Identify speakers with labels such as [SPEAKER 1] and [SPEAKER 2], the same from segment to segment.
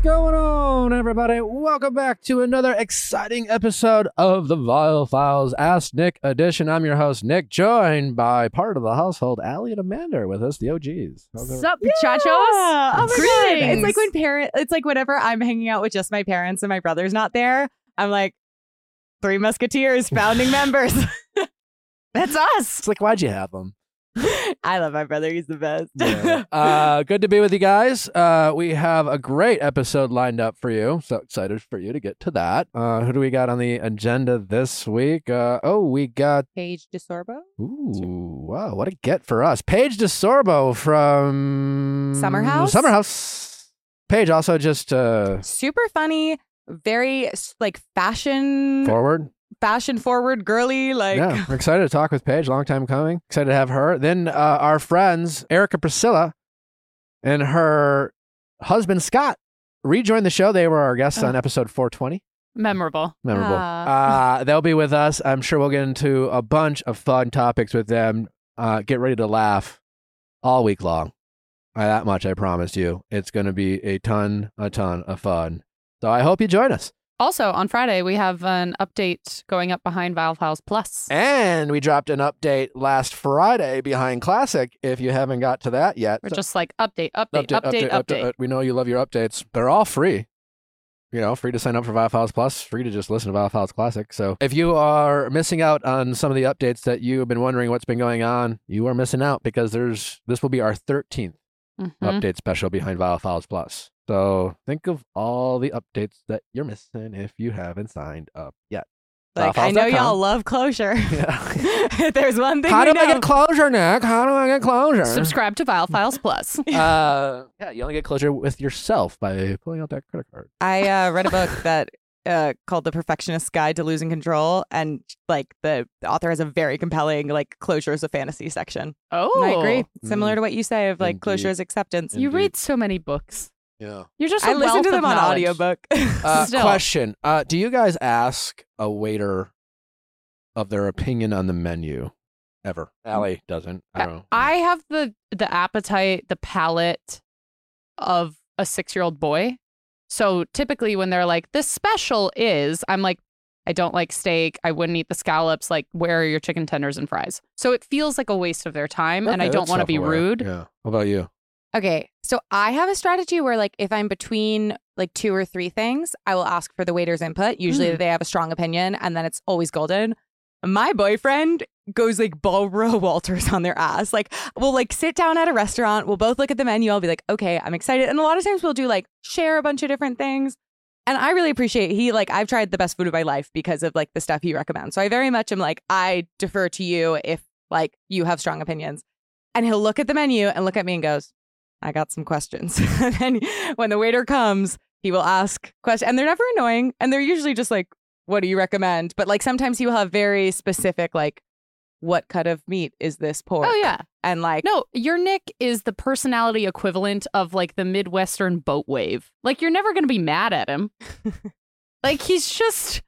[SPEAKER 1] What's going on, everybody? Welcome back to another exciting episode of the Viall Files Ask Nick edition. I'm your host, Nick, joined by part of the household, Allie and Amanda, are with us, the OGs. How's it-
[SPEAKER 2] Sup, chachos?
[SPEAKER 3] Oh my god! It's like when parent. It's like whenever I'm hanging out with just my parents and my brother's not there. I'm like, Three Musketeers, founding members. That's us.
[SPEAKER 1] It's like, why'd you have them?
[SPEAKER 3] I love my brother. He's the best.
[SPEAKER 1] uh, good to be with you guys. Uh, we have a great episode lined up for you. So excited for you to get to that. Uh, who do we got on the agenda this week? Uh, oh, we got
[SPEAKER 3] Paige DeSorbo.
[SPEAKER 1] Ooh, wow, what a get for us. Paige DeSorbo from
[SPEAKER 3] Summer House?
[SPEAKER 1] Summer House. Paige also just uh
[SPEAKER 3] Super funny. Very like fashion,
[SPEAKER 1] forward.
[SPEAKER 3] Fashion forward, girly. Like
[SPEAKER 1] yeah, we're excited to talk with Paige. Long time coming. Excited to have her. Then uh, our friends Erica Priscilla and her husband Scott rejoined the show. They were our guests on episode 420.
[SPEAKER 2] Memorable.
[SPEAKER 1] Memorable.
[SPEAKER 3] Ah.
[SPEAKER 1] Uh, they'll be with us. I'm sure we'll get into a bunch of fun topics with them. Uh, get ready to laugh all week long. Uh, that much I promise you. It's going to be a ton, a ton of fun. So I hope you join us.
[SPEAKER 2] Also, on Friday, we have an update going up behind Valve House Plus.
[SPEAKER 1] And we dropped an update last Friday behind Classic. If you haven't got to that yet,
[SPEAKER 2] We're just like update, update, update, update.
[SPEAKER 1] update uh, We know you love your updates. They're all free. You know, free to sign up for Viall Files Plus, free to just listen to Viall Files Classic. So if you are missing out on some of the updates that you have been wondering what's been going on, you are missing out because there's this will be our 13th
[SPEAKER 2] Mhm.
[SPEAKER 1] update special behind Viall Files Plus. So think of all the updates that you're missing if you haven't signed up yet.
[SPEAKER 3] like I know
[SPEAKER 1] Valvehouse.com.
[SPEAKER 3] y'all love closure.
[SPEAKER 1] Yeah.
[SPEAKER 3] There's one thing
[SPEAKER 1] How
[SPEAKER 3] we
[SPEAKER 1] do I get closure, Nick? How do I get closure?
[SPEAKER 2] Subscribe to Viall Files Plus.
[SPEAKER 1] uh, yeah, you only get closure with yourself by pulling out that credit card.
[SPEAKER 3] I uh, read a book that uh, called The Perfectionist Guide to Losing Control, and like the, the author has a very compelling like closure as a fantasy section.
[SPEAKER 2] Oh,
[SPEAKER 3] And I agree.
[SPEAKER 1] Mm.
[SPEAKER 3] Similar to what you say of like
[SPEAKER 1] Indeed.
[SPEAKER 3] closure as acceptance.
[SPEAKER 2] You
[SPEAKER 1] Indeed.
[SPEAKER 2] read so many books.
[SPEAKER 1] Yeah.
[SPEAKER 2] You're just.
[SPEAKER 3] I
[SPEAKER 2] a
[SPEAKER 3] listen to them on
[SPEAKER 2] knowledge.
[SPEAKER 3] audiobook.
[SPEAKER 1] Uh, question: uh, Do you guys ask a waiter of their opinion on the menu ever? Allie doesn't. I don't know.
[SPEAKER 2] I have the the appetite, the palate of a six year old boy. So typically, when they're like, "This special is," I'm like, "I don't like steak. I wouldn't eat the scallops. Like, where are your chicken tenders and fries?" So it feels like a waste of their time, and I don't want to be
[SPEAKER 1] self-aware.
[SPEAKER 2] rude.
[SPEAKER 1] Yeah. What about you?
[SPEAKER 3] okay, so I have a strategy where like if I'm between like two or three things, I will ask for the waiter's input. Usually
[SPEAKER 2] Mm.
[SPEAKER 3] they have a strong opinion, and then it's always golden. My boyfriend goes like Barbara Walters on their ass. Like we'll like sit down at a restaurant, we'll both look at the menu, I'll be like, okay, I'm excited. And a lot of times we'll do like share a bunch of different things. And I really appreciate he like I've tried the best food of my life because of like the stuff he recommends. So I very much am like, I defer to you if like you have strong opinions. And he'll look at the menu and look at me and goes, I got some questions. and then when the waiter comes, he will ask questions. And they're never annoying. And they're usually just like, what do you recommend? But like sometimes you will have very specific, like, what cut of meat is this pork?
[SPEAKER 2] Oh yeah,
[SPEAKER 3] And like,
[SPEAKER 2] no, your Nick is the personality equivalent of like the Midwestern boat wave. Like you're never gonna be mad at him. like he's just,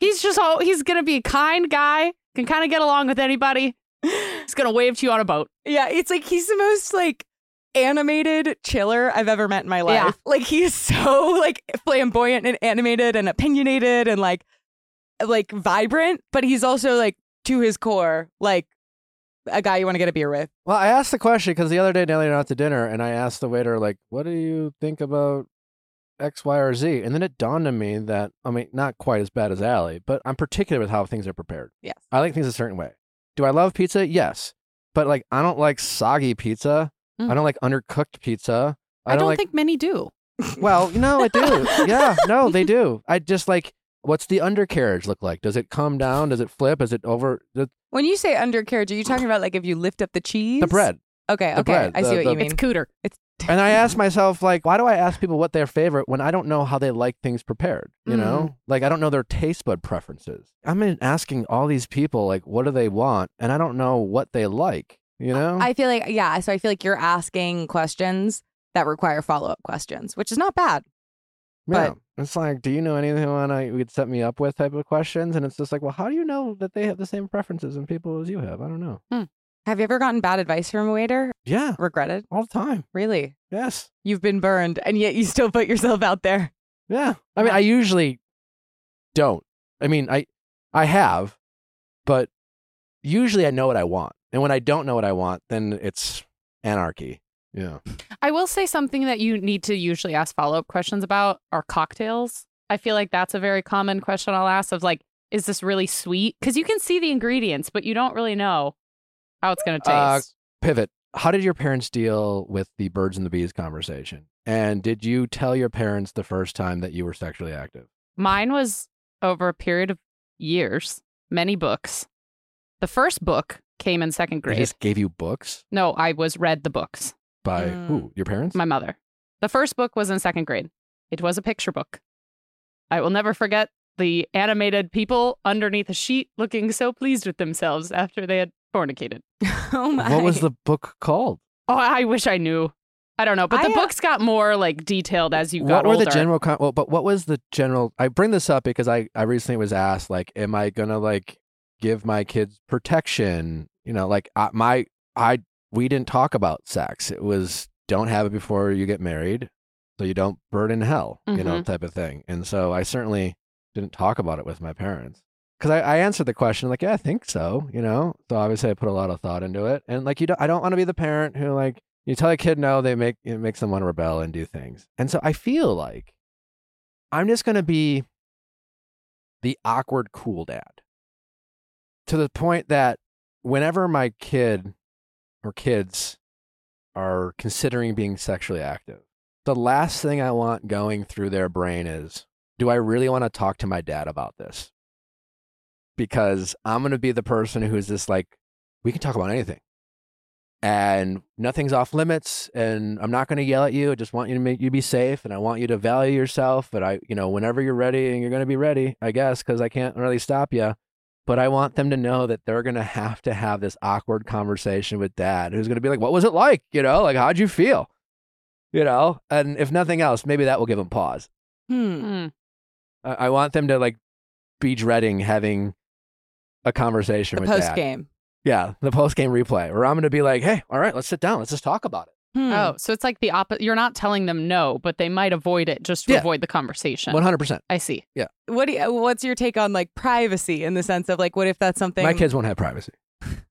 [SPEAKER 2] he's just, all he's gonna be a kind guy. Can kind of get along with anybody. He's gonna wave to you on a boat.
[SPEAKER 3] yeah, it's like he's the most like animated chiller I've ever met in my life.
[SPEAKER 2] Yeah.
[SPEAKER 3] Like he is so like flamboyant and animated and opinionated and like like vibrant, but he's also like to his core like a guy you want to get a beer with.
[SPEAKER 1] Well, I asked the question because the other day Nelly and I went out to dinner, and I asked the waiter, like, "What do you think about X, Y, or Z?" And then it dawned on me that I mean, not quite as bad as Allie, but I'm particular with how things are prepared.
[SPEAKER 3] Yes.
[SPEAKER 1] I like things a certain way. Do I love pizza? Yes, but like I don't like soggy pizza.
[SPEAKER 2] Mm.
[SPEAKER 1] I don't like undercooked pizza.
[SPEAKER 2] I, don't
[SPEAKER 1] like.
[SPEAKER 2] think many do.
[SPEAKER 1] well, you know, I do. yeah, no, they do. I just like. What's the undercarriage look like? Does it come down? Does it flip? Is it over the,
[SPEAKER 3] When you say undercarriage, are you talking about like if you lift up the cheese?
[SPEAKER 1] the bread?
[SPEAKER 3] Okay,
[SPEAKER 1] The
[SPEAKER 3] okay.
[SPEAKER 1] bread,
[SPEAKER 3] I see what
[SPEAKER 1] the-
[SPEAKER 3] you mean.
[SPEAKER 2] It's cooter.
[SPEAKER 1] It's And I ask myself, like, why do I ask people what their favorite when I don't know how they like things prepared? You know, like I don't know their taste bud preferences. I'm asking all these people, like, what do they want, and I don't know what they like. You know,
[SPEAKER 3] I feel like yeah, so I feel like you're asking questions that require follow-up questions, which is not bad.
[SPEAKER 1] yeah. It's like, do you know anything I would set me up with type of questions? And it's just like, well, how do you know that they have the same preferences and people as you have? I don't know.
[SPEAKER 2] Hmm.
[SPEAKER 3] Have you ever gotten bad advice from a waiter?
[SPEAKER 1] Yeah,
[SPEAKER 3] Regretted?
[SPEAKER 1] all the time.
[SPEAKER 3] Really?
[SPEAKER 1] Yes.
[SPEAKER 3] You've been burned and yet you still put yourself out there.
[SPEAKER 1] Yeah. I mean, I usually don't. I mean, I I have, but usually I know what I want. And when I don't know what I want, then it's anarchy. Yeah.
[SPEAKER 2] I will say something that you need to usually ask follow up questions about are cocktails. I feel like that's a very common question I'll ask of like, is this really sweet? Because you can see the ingredients, but you don't really know how it's going to
[SPEAKER 1] Uh,
[SPEAKER 2] taste.
[SPEAKER 1] Pivot. How did your parents deal with the birds and the bees conversation? And did you tell your parents the first time that you were sexually active?
[SPEAKER 2] Mine was over a period of years, many books. The first book came in second
[SPEAKER 1] They
[SPEAKER 2] grade.
[SPEAKER 1] just gave you books
[SPEAKER 2] No, I was read the books.
[SPEAKER 1] by
[SPEAKER 3] Mm.
[SPEAKER 1] who? Your parents?
[SPEAKER 2] My mother. The first book was in second grade. It was a picture book. I will never forget the animated people underneath a sheet looking so pleased with themselves after they had fornicated.
[SPEAKER 3] oh my.
[SPEAKER 1] what was the book called?
[SPEAKER 2] Oh, I wish I knew. I don't know, but the
[SPEAKER 3] I, uh,
[SPEAKER 2] books got more like detailed as you got what
[SPEAKER 1] were
[SPEAKER 2] older.
[SPEAKER 1] the general con- well but what was the general i bring this up because i i recently was asked like am i gonna like give my kids protection you know like I, my i we didn't talk about sex it was don't have it before you get married so you don't burn in hell you know mm-hmm. type of thing and so i certainly didn't talk about it with my parents because I, I answered the question like yeah i think so you know so obviously i put a lot of thought into it and like you don't i don't want to be the parent who like you tell a kid no, they make it makes them want to rebel and do things. And so I feel like I'm just going to be the awkward cool dad to the point that whenever my kid or kids are considering being sexually active, the last thing I want going through their brain is, do I really want to talk to my dad about this? Because I'm going to be the person who's just like, we can talk about anything and nothing's off limits and i'm not going to yell at you i just want you to make you be safe and i want you to value yourself but i you know whenever you're ready and you're going to be ready i guess because i can't really stop you but i want them to know that they're going to have to have this awkward conversation with dad who's going to be like what was it like you know like how'd you feel you know and if nothing else maybe that will give them pause
[SPEAKER 3] Hmm.
[SPEAKER 2] Hmm.
[SPEAKER 1] i, I want them to like be dreading having a conversation
[SPEAKER 3] The
[SPEAKER 1] with
[SPEAKER 3] post
[SPEAKER 1] dad
[SPEAKER 3] game.
[SPEAKER 1] yeah the post game replay where i'm going to be like hey all right let's sit down let's just talk about it
[SPEAKER 3] Hmm.
[SPEAKER 2] Oh, so it's like the opposite. You're not telling them no, but they might avoid it just to
[SPEAKER 1] Yeah.
[SPEAKER 2] avoid the conversation.
[SPEAKER 1] 100%
[SPEAKER 2] I see. Yeah.
[SPEAKER 3] What do you, what's your take on like privacy in the sense of like what if that's something
[SPEAKER 1] my kids won't have privacy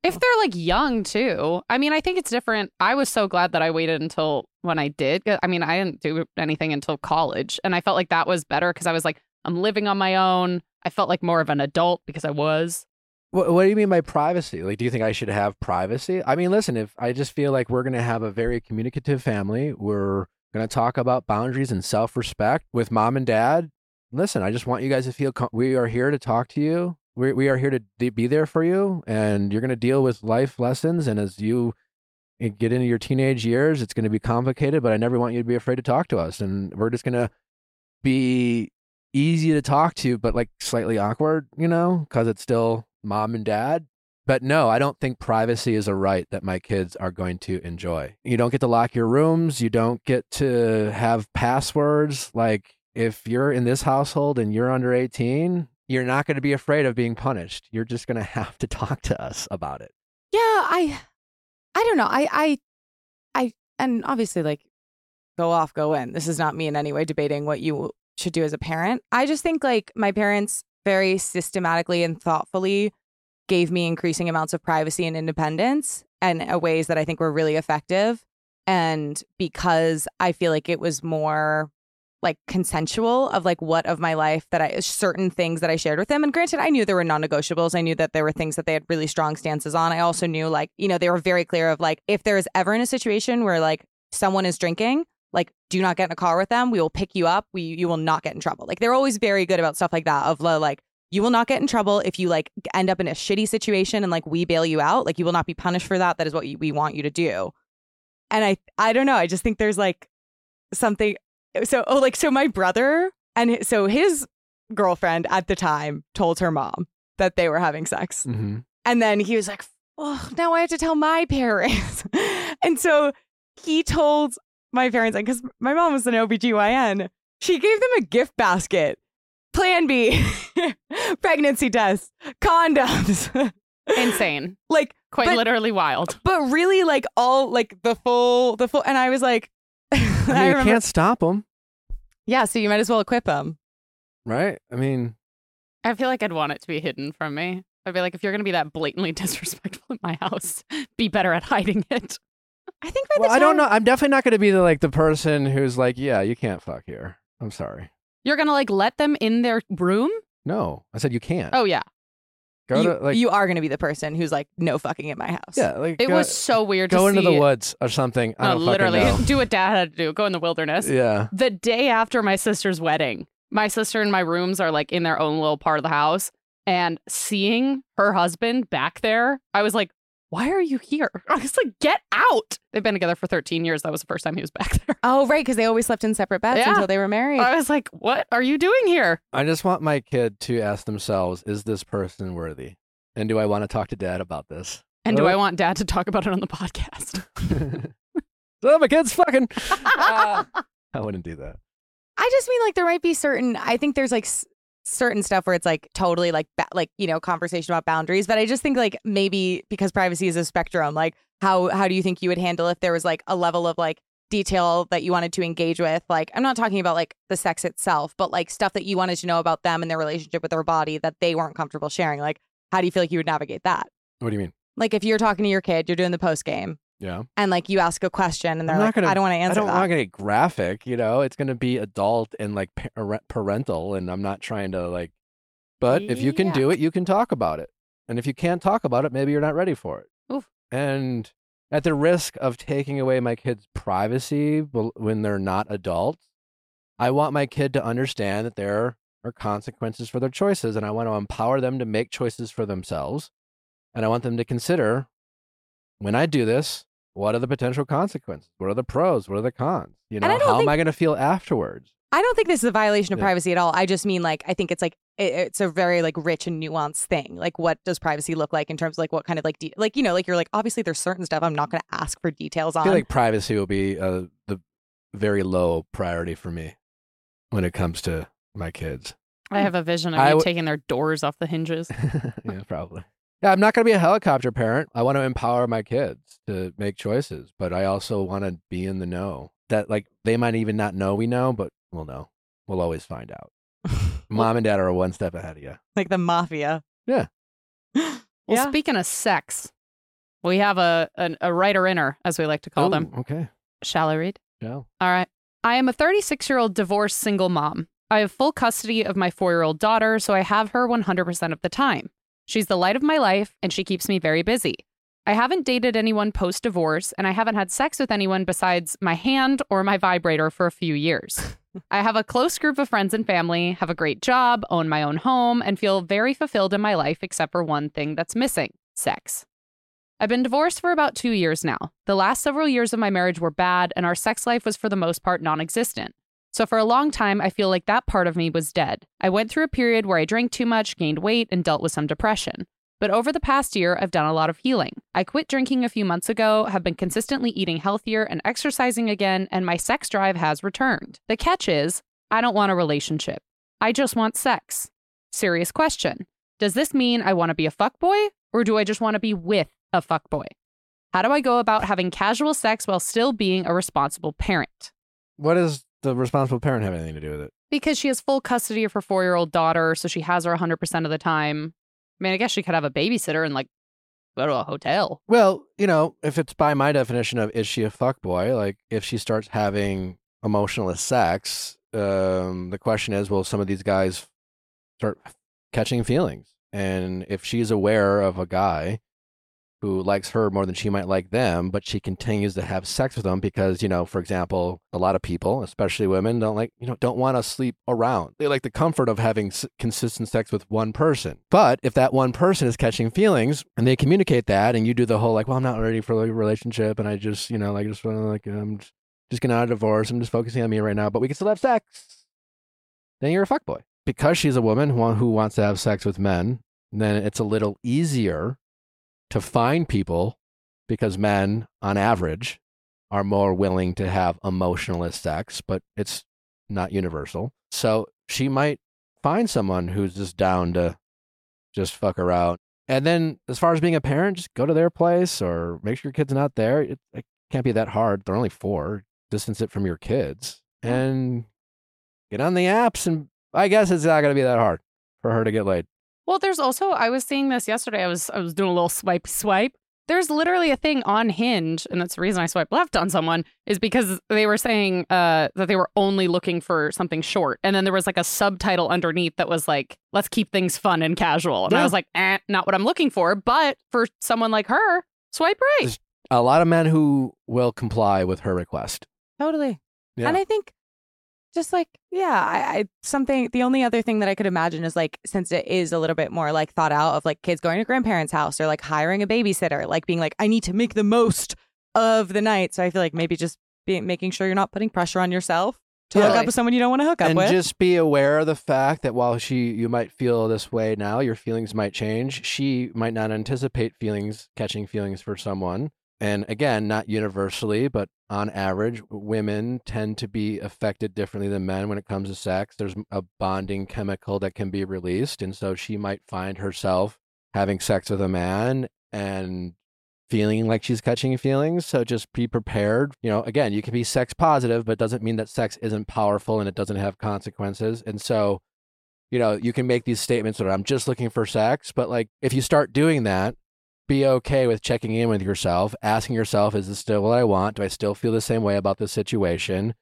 [SPEAKER 2] If they're like young too, I mean, I think it's different. I was so glad that I waited until when I did. I mean, I didn't do anything until college, and I felt like that was better because I was like, I'm living on my own. I felt like more of an adult because I was.
[SPEAKER 1] What, what do you mean by privacy? Like, do you think I should have privacy? I mean, listen, if I just feel like we're going to have a very communicative family, we're going to talk about boundaries and self respect with mom and dad. Listen, I just want you guys to feel com- we are here to talk to you. We, we are here to be there for you, and you're going to deal with life lessons. And as you get into your teenage years, it's going to be complicated, but I never want you to be afraid to talk to us. And we're just going to be easy to talk to, but like slightly awkward, you know, because it's still mom and dad. But no, I don't think privacy is a right that my kids are going to enjoy. You don't get to lock your rooms. You don't get to have passwords. Like, if you're in this household and you're under 18, you're not going to be afraid of being punished. You're just going to have to talk to us about it.
[SPEAKER 3] Yeah, I I don't know. I I I and obviously like go off, go in. This is not me in any way debating what you should do as a parent. I just think like my parents very systematically and thoughtfully gave me increasing amounts of privacy and independence and uh, ways that I think were really effective. And because I feel like it was more like consensual of like what of my life that I certain things that I shared with them. And granted, I knew there were non-negotiables. I knew that there were things that they had really strong stances on. I also knew like, you know, they were very clear of like if there is ever in a situation where like someone is drinking, like do not get in a car with them. We will pick you up. We you will not get in trouble. Like they're always very good about stuff like that of uh, like you will not get in trouble if you like end up in a shitty situation and like we bail you out. Like you will not be punished for that. That is what we want you to do. And I I don't know. I just think there's like something so oh like so my brother and so his girlfriend at the time told her mom that they were having sex
[SPEAKER 1] Mm-hmm.
[SPEAKER 3] and then he was like oh now i have to tell my parents and so he told my parents because my mom was an obgyn she gave them a gift basket plan b pregnancy tests condoms
[SPEAKER 2] Insane.
[SPEAKER 3] like
[SPEAKER 2] Quite
[SPEAKER 3] But-
[SPEAKER 2] literally wild.
[SPEAKER 3] but really like all like the full the full and I was like
[SPEAKER 1] I mean,
[SPEAKER 3] I
[SPEAKER 1] you can't stop them,
[SPEAKER 3] Yeah, so you might as well equip them.
[SPEAKER 1] right? I mean,
[SPEAKER 2] I feel like I'd want it to be hidden from me. I'd be like, if you're gonna be that blatantly disrespectful in my house, be better at hiding it.
[SPEAKER 3] I think by the
[SPEAKER 1] well,
[SPEAKER 3] time
[SPEAKER 1] I don't know. I'm definitely not going to be the like the person who's like, yeah, you can't fuck here. I'm sorry.
[SPEAKER 2] You're gonna like let them in their room?
[SPEAKER 1] No, I said you can't.
[SPEAKER 2] Oh yeah.
[SPEAKER 1] go
[SPEAKER 3] you,
[SPEAKER 1] to like
[SPEAKER 3] you are going to be the person who's like no fucking at my house.
[SPEAKER 1] yeah, like
[SPEAKER 2] It
[SPEAKER 1] go,
[SPEAKER 2] was so weird
[SPEAKER 1] go
[SPEAKER 2] to
[SPEAKER 1] into
[SPEAKER 2] see.
[SPEAKER 1] the woods or something. I
[SPEAKER 2] No,
[SPEAKER 1] don't fucking
[SPEAKER 2] literally
[SPEAKER 1] know.
[SPEAKER 2] do what dad had to do. Go in the wilderness.
[SPEAKER 1] Yeah.
[SPEAKER 2] The day after my sister's wedding, my sister and my rooms are like in their own little part of the house. And seeing her husband back there, I was like, why are you here? I was like, get out. They've been together for 13 years. That was the first time he was back there.
[SPEAKER 3] Oh, right, because they always slept in separate beds
[SPEAKER 2] Yeah.
[SPEAKER 3] until they were married.
[SPEAKER 2] I was like, what are you doing here?
[SPEAKER 1] I just want my kid to ask themselves, is this person worthy? And do I want to talk to dad about this?
[SPEAKER 2] And do
[SPEAKER 1] Uh,
[SPEAKER 2] I want dad to talk about it on the podcast?
[SPEAKER 1] so my kid's fucking. Ah. I wouldn't do that.
[SPEAKER 3] I just mean like there might be certain. I think there's like s- certain stuff where it's like totally like ba- like you know conversation about boundaries. But I just think like maybe because privacy is a spectrum. Like how how do you think you would handle if there was like a level of like detail that you wanted to engage with? Like I'm not talking about like the sex itself, but like stuff that you wanted to know about them and their relationship with their body that they weren't comfortable sharing. Like how do you feel like you would navigate that?
[SPEAKER 1] What do you mean?
[SPEAKER 3] Like if you're talking to your kid, you're doing the post game.
[SPEAKER 1] Yeah.
[SPEAKER 3] And like you ask a question and they're
[SPEAKER 1] not
[SPEAKER 3] like,
[SPEAKER 1] gonna-
[SPEAKER 3] I don't want to answer
[SPEAKER 1] I
[SPEAKER 3] answer
[SPEAKER 1] don't
[SPEAKER 3] that.
[SPEAKER 1] want to get graphic, you know. It's going to be adult and like par- parental, and I'm not trying to like. But if you can
[SPEAKER 3] Yeah.
[SPEAKER 1] do it, you can talk about it. And if you can't talk about it, maybe you're not ready for it.
[SPEAKER 2] Oof.
[SPEAKER 1] And at the risk of taking away my kid's privacy when they're not adults, I want my kid to understand that there are consequences for their choices, and I want to empower them to make choices for themselves. And I want them to consider when I do this, what are the potential consequences? What are the pros? What are the cons? You know, how
[SPEAKER 3] think-
[SPEAKER 1] am I going to feel afterwards?
[SPEAKER 3] I don't think this is a violation of
[SPEAKER 1] Yeah.
[SPEAKER 3] privacy at all. I just mean like I think it's like it, it's a very like rich and nuanced thing. Like what does privacy look like in terms of like what kind of like de- like you know like you're like obviously there's certain stuff I'm not going to ask for details
[SPEAKER 1] I
[SPEAKER 3] on.
[SPEAKER 1] feel like privacy will be uh, the very low priority for me when it comes to my kids.
[SPEAKER 2] I have a vision of
[SPEAKER 1] I
[SPEAKER 2] you
[SPEAKER 1] w-
[SPEAKER 2] taking their doors off the hinges.
[SPEAKER 1] yeah, probably. Yeah, I'm not going to be a helicopter parent. I want to empower my kids to make choices, but I also want to be in the know. That like they might even not know we know, but we'll know. We'll always find out. Mom and dad are one step ahead of you.
[SPEAKER 3] like the mafia.
[SPEAKER 1] Yeah.
[SPEAKER 2] Well,
[SPEAKER 3] Yeah.
[SPEAKER 2] speaking of sex, we have a, a, a writer inner, as we like to call them.
[SPEAKER 1] Okay.
[SPEAKER 2] Shall I read?
[SPEAKER 1] Yeah.
[SPEAKER 2] All right. I am a 36 year old divorced single mom. I have full custody of my four year old daughter, so I have her 100% of the time. She's the light of my life, and she keeps me very busy. I haven't dated anyone post divorce, and I haven't had sex with anyone besides my hand or my vibrator for a few years. I have a close group of friends and family, have a great job, own my own home, and feel very fulfilled in my life, except for one thing that's missing sex. I've been divorced for about two years now. The last several years of my marriage were bad, and our sex life was for the most part non existent. So for a long time, I feel like that part of me was dead. I went through a period where I drank too much, gained weight, and dealt with some depression. But over the past year, I've done a lot of healing. I quit drinking a few months ago, have been consistently eating healthier and exercising again, and my sex drive has returned. The catch is, I don't want a relationship. I just want sex. Serious question. Does this mean I want to be a fuckboy, or do I just want to be with a fuckboy? How do I go about having casual sex while still being a responsible parent?
[SPEAKER 1] What does the responsible parent have anything to do with it?
[SPEAKER 2] Because she has full custody of her four year old daughter, so she has her 100% of the time. I mean, I guess she could have a babysitter and like go to a hotel.
[SPEAKER 1] Well, you know, if it's by my definition of is she a fuckboy, like if she starts having emotionless sex, um, the question is, will some of these guys start catching feelings? And if she's aware of a guy who likes her more than she might like them, but she continues to have sex with them because, you know, for example, a lot of people, especially women, don't like, you know, don't want to sleep around. They like the comfort of having s- consistent sex with one person. But if that one person is catching feelings and they communicate that and you do the whole like, well, I'm not ready for a relationship and I just, you know, like just want to like, I'm just, just getting out of divorce. I'm just focusing on me right now, but we can still have sex. Then you're a fuckboy. Because she's a woman who, who wants to have sex with men, then it's a little easier to find people because men, on average, are more willing to have emotionless sex, but it's not universal. So she might find someone who's just down to just fuck her out And then as far as being a parent, just go to their place or make sure your kid's not there. It, it can't be that hard. They're only four. Distance it from your kids hmm. and get on the apps. And I guess it's not going to be that hard for her to get laid.
[SPEAKER 2] Well, there's also I was seeing this yesterday. I was I was doing a little swipe swipe. There's literally a thing on Hinge, and that's the reason I swipe left on someone is because they were saying uh, that they were only looking for something short, and then there was like a subtitle underneath that was like, "Let's keep things fun and casual." And
[SPEAKER 1] Yeah.
[SPEAKER 2] I was like, eh, "Not what I'm looking for." But for someone like her, swipe right.
[SPEAKER 1] There's- A lot of men who will comply with her request.
[SPEAKER 3] Totally.
[SPEAKER 1] Yeah.
[SPEAKER 3] And I think just like, yeah, I, I something the only other thing that I could imagine is like since it is a little bit more like thought out of like kids going to grandparents' house or like hiring a babysitter, like being like, I need to make the most of the night. So I feel like maybe just being making sure you're not putting pressure on yourself to hook up with someone you don't want to hook up
[SPEAKER 1] and
[SPEAKER 3] with.
[SPEAKER 1] just be aware of the fact that while she you might feel this way now your feelings might change she might not anticipate feelings catching feelings for someone and again not universally but on average women tend to be affected differently than men when it comes to sex there's a bonding chemical that can be released and so she might find herself having sex with a man and feeling like she's catching feelings. So just be prepared. You know, again, you can be sex positive, but doesn't mean that sex isn't powerful and it doesn't have consequences. And so, you know, you can make these statements that I'm just looking for sex, but like if you start doing that, be okay with checking in with yourself, asking yourself, is this still what I want? Do I still feel the same way about this situation?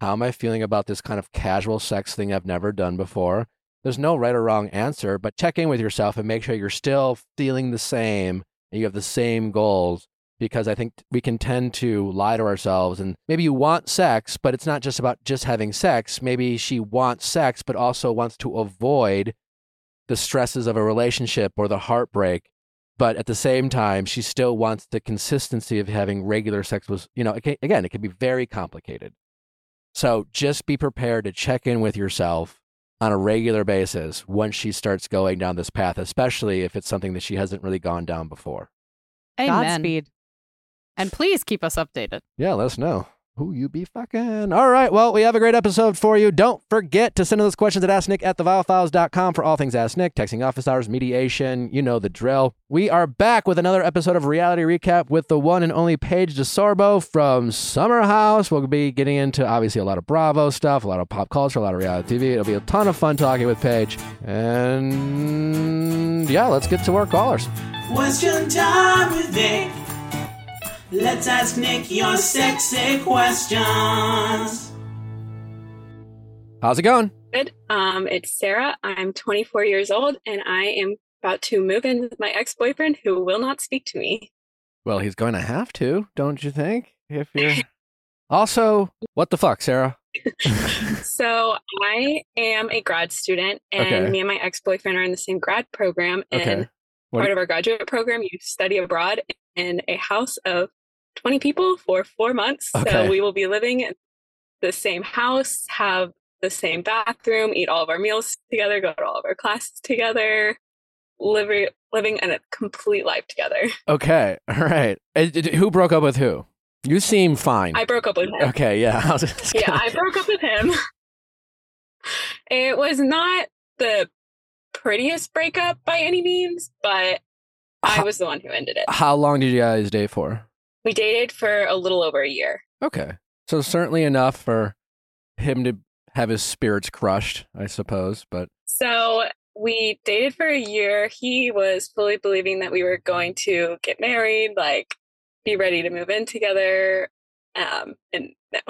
[SPEAKER 1] How am I feeling about this kind of casual sex thing I've never done before? There's no right or wrong answer, but check in with yourself and make sure you're still feeling the same and you have the same goals because I think we can tend to lie to ourselves and maybe you want sex, but it's not just about just having sex. Maybe she wants sex, but also wants to avoid the stresses of a relationship or the heartbreak. But at the same time, she still wants the consistency of having regular sex with, you know, it can, again, it can be very complicated. So just be prepared to check in with yourself on a regular basis once she starts going down this path, especially if it's something that she hasn't really gone down before.
[SPEAKER 2] Amen.
[SPEAKER 3] Godspeed.
[SPEAKER 2] And please keep us updated.
[SPEAKER 1] Yeah, let us know who you be fucking. All right. Well, we have a great episode for you. Don't forget to send us those questions at AskNick at theviallfiles.com for all things Ask Nick, texting office hours, mediation. You know the drill. We are back with another episode of Reality Recap with the one and only Paige DeSorbo from Summer House. We'll be getting into obviously a lot of Bravo stuff, a lot of pop culture, a lot of reality TV. It'll be a ton of fun talking with Paige. And yeah, let's get to our callers.
[SPEAKER 4] Question time with Nick. Let's ask Nick your sexy questions.
[SPEAKER 1] How's it going?
[SPEAKER 5] Good. Um, it's Sarah. I'm 24 years old, and I am about to move in with my ex-boyfriend, who will not speak to me.
[SPEAKER 1] Well, he's going to have to, don't you think? If you're also, what the fuck, Sarah?
[SPEAKER 5] so I am a grad student, and
[SPEAKER 1] Okay.
[SPEAKER 5] me and my ex-boyfriend are in the same grad program. And
[SPEAKER 1] Okay.
[SPEAKER 5] Part of our graduate program, you study abroad in a house of 20 people for four months.
[SPEAKER 1] Okay.
[SPEAKER 5] So we will be living in the same house, have the same bathroom, eat all of our meals together, go to all of our classes together, living living a complete life together.
[SPEAKER 1] Okay, all right. Eh, d- Who broke up with who? You seem fine.
[SPEAKER 5] I broke up with him.
[SPEAKER 1] okay, yeah. I
[SPEAKER 5] Yeah,
[SPEAKER 1] gonna-
[SPEAKER 5] I broke up with him. It was not the prettiest breakup by any means, but I was the one who ended it.
[SPEAKER 1] How long did you guys date for?
[SPEAKER 5] We dated for a little over a year.
[SPEAKER 1] Okay, so certainly enough for him to have his spirits crushed, I suppose. But
[SPEAKER 5] So we dated for a year. He was fully believing that we were going to get married, like be ready to move in together. Um, and no.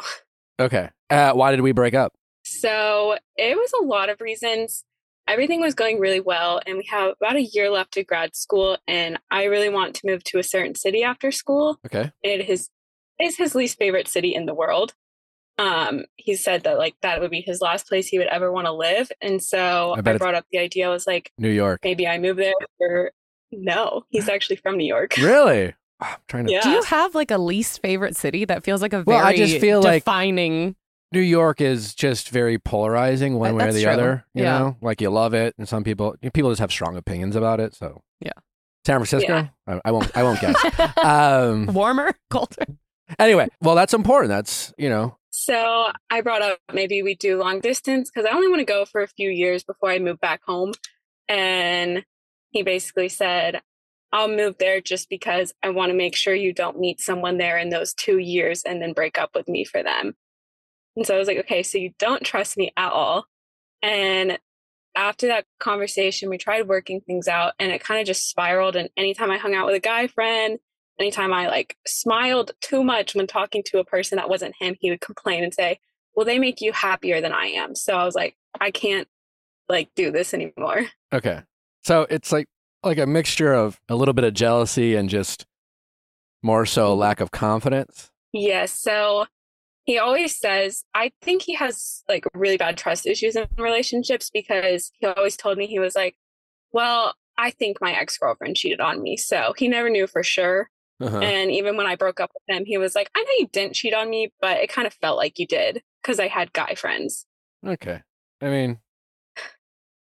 [SPEAKER 1] okay, uh, why did we break up?
[SPEAKER 5] So it was a lot of reasons. Everything was going really well, and we have about a year left to grad school. And I really want to move to a certain city after school.
[SPEAKER 1] Okay,
[SPEAKER 5] It is is his least favorite city in the world. Um, he said that like that would be his last place he would ever want to live, and so
[SPEAKER 1] I
[SPEAKER 5] I, brought up the idea. I was like,
[SPEAKER 1] New York.
[SPEAKER 5] maybe I move there. Or no, he's actually from New York.
[SPEAKER 1] Really? I'm trying to.
[SPEAKER 5] Yeah.
[SPEAKER 2] Do you have like a least favorite city that feels like a very
[SPEAKER 1] Well, I just feel like-
[SPEAKER 2] defining?
[SPEAKER 1] New York is just very polarizing one way or
[SPEAKER 2] that's
[SPEAKER 1] the
[SPEAKER 2] true.
[SPEAKER 1] other. You
[SPEAKER 2] Yeah.
[SPEAKER 1] know, like you love it, and some people people just have strong opinions about it. So
[SPEAKER 2] Yeah.
[SPEAKER 1] San Francisco.
[SPEAKER 5] Yeah.
[SPEAKER 1] I, I won't. I won't guess. um.
[SPEAKER 2] Warmer, colder.
[SPEAKER 1] Anyway, well, that's important. That's you know.
[SPEAKER 5] So I brought up maybe we do long distance because I only want to go for a few years before I move back home. And he basically said, I'll move there just because I want to make sure you don't meet someone there in those two years and then break up with me for them. And so I was like, okay, so you don't trust me at all. And after that conversation, we tried working things out and it kind of just spiraled. And anytime I hung out with a guy friend, anytime I like smiled too much when talking to a person that wasn't him, he would complain and say, well, they make you happier than I am. So I was like, I can't like do this anymore.
[SPEAKER 1] Okay. So it's like like a mixture of a little bit of jealousy and just more so mm-hmm. lack of confidence.
[SPEAKER 5] Yes. So he always says, I think he has like really bad trust issues in relationships because he always told me he was like, Well, I think my ex girlfriend cheated on me. So he never knew for sure.
[SPEAKER 1] Uh-huh.
[SPEAKER 5] And even when I broke up with him, he was like, I know you didn't cheat on me, but it kind of felt like you did because I had guy friends.
[SPEAKER 1] Okay. I mean,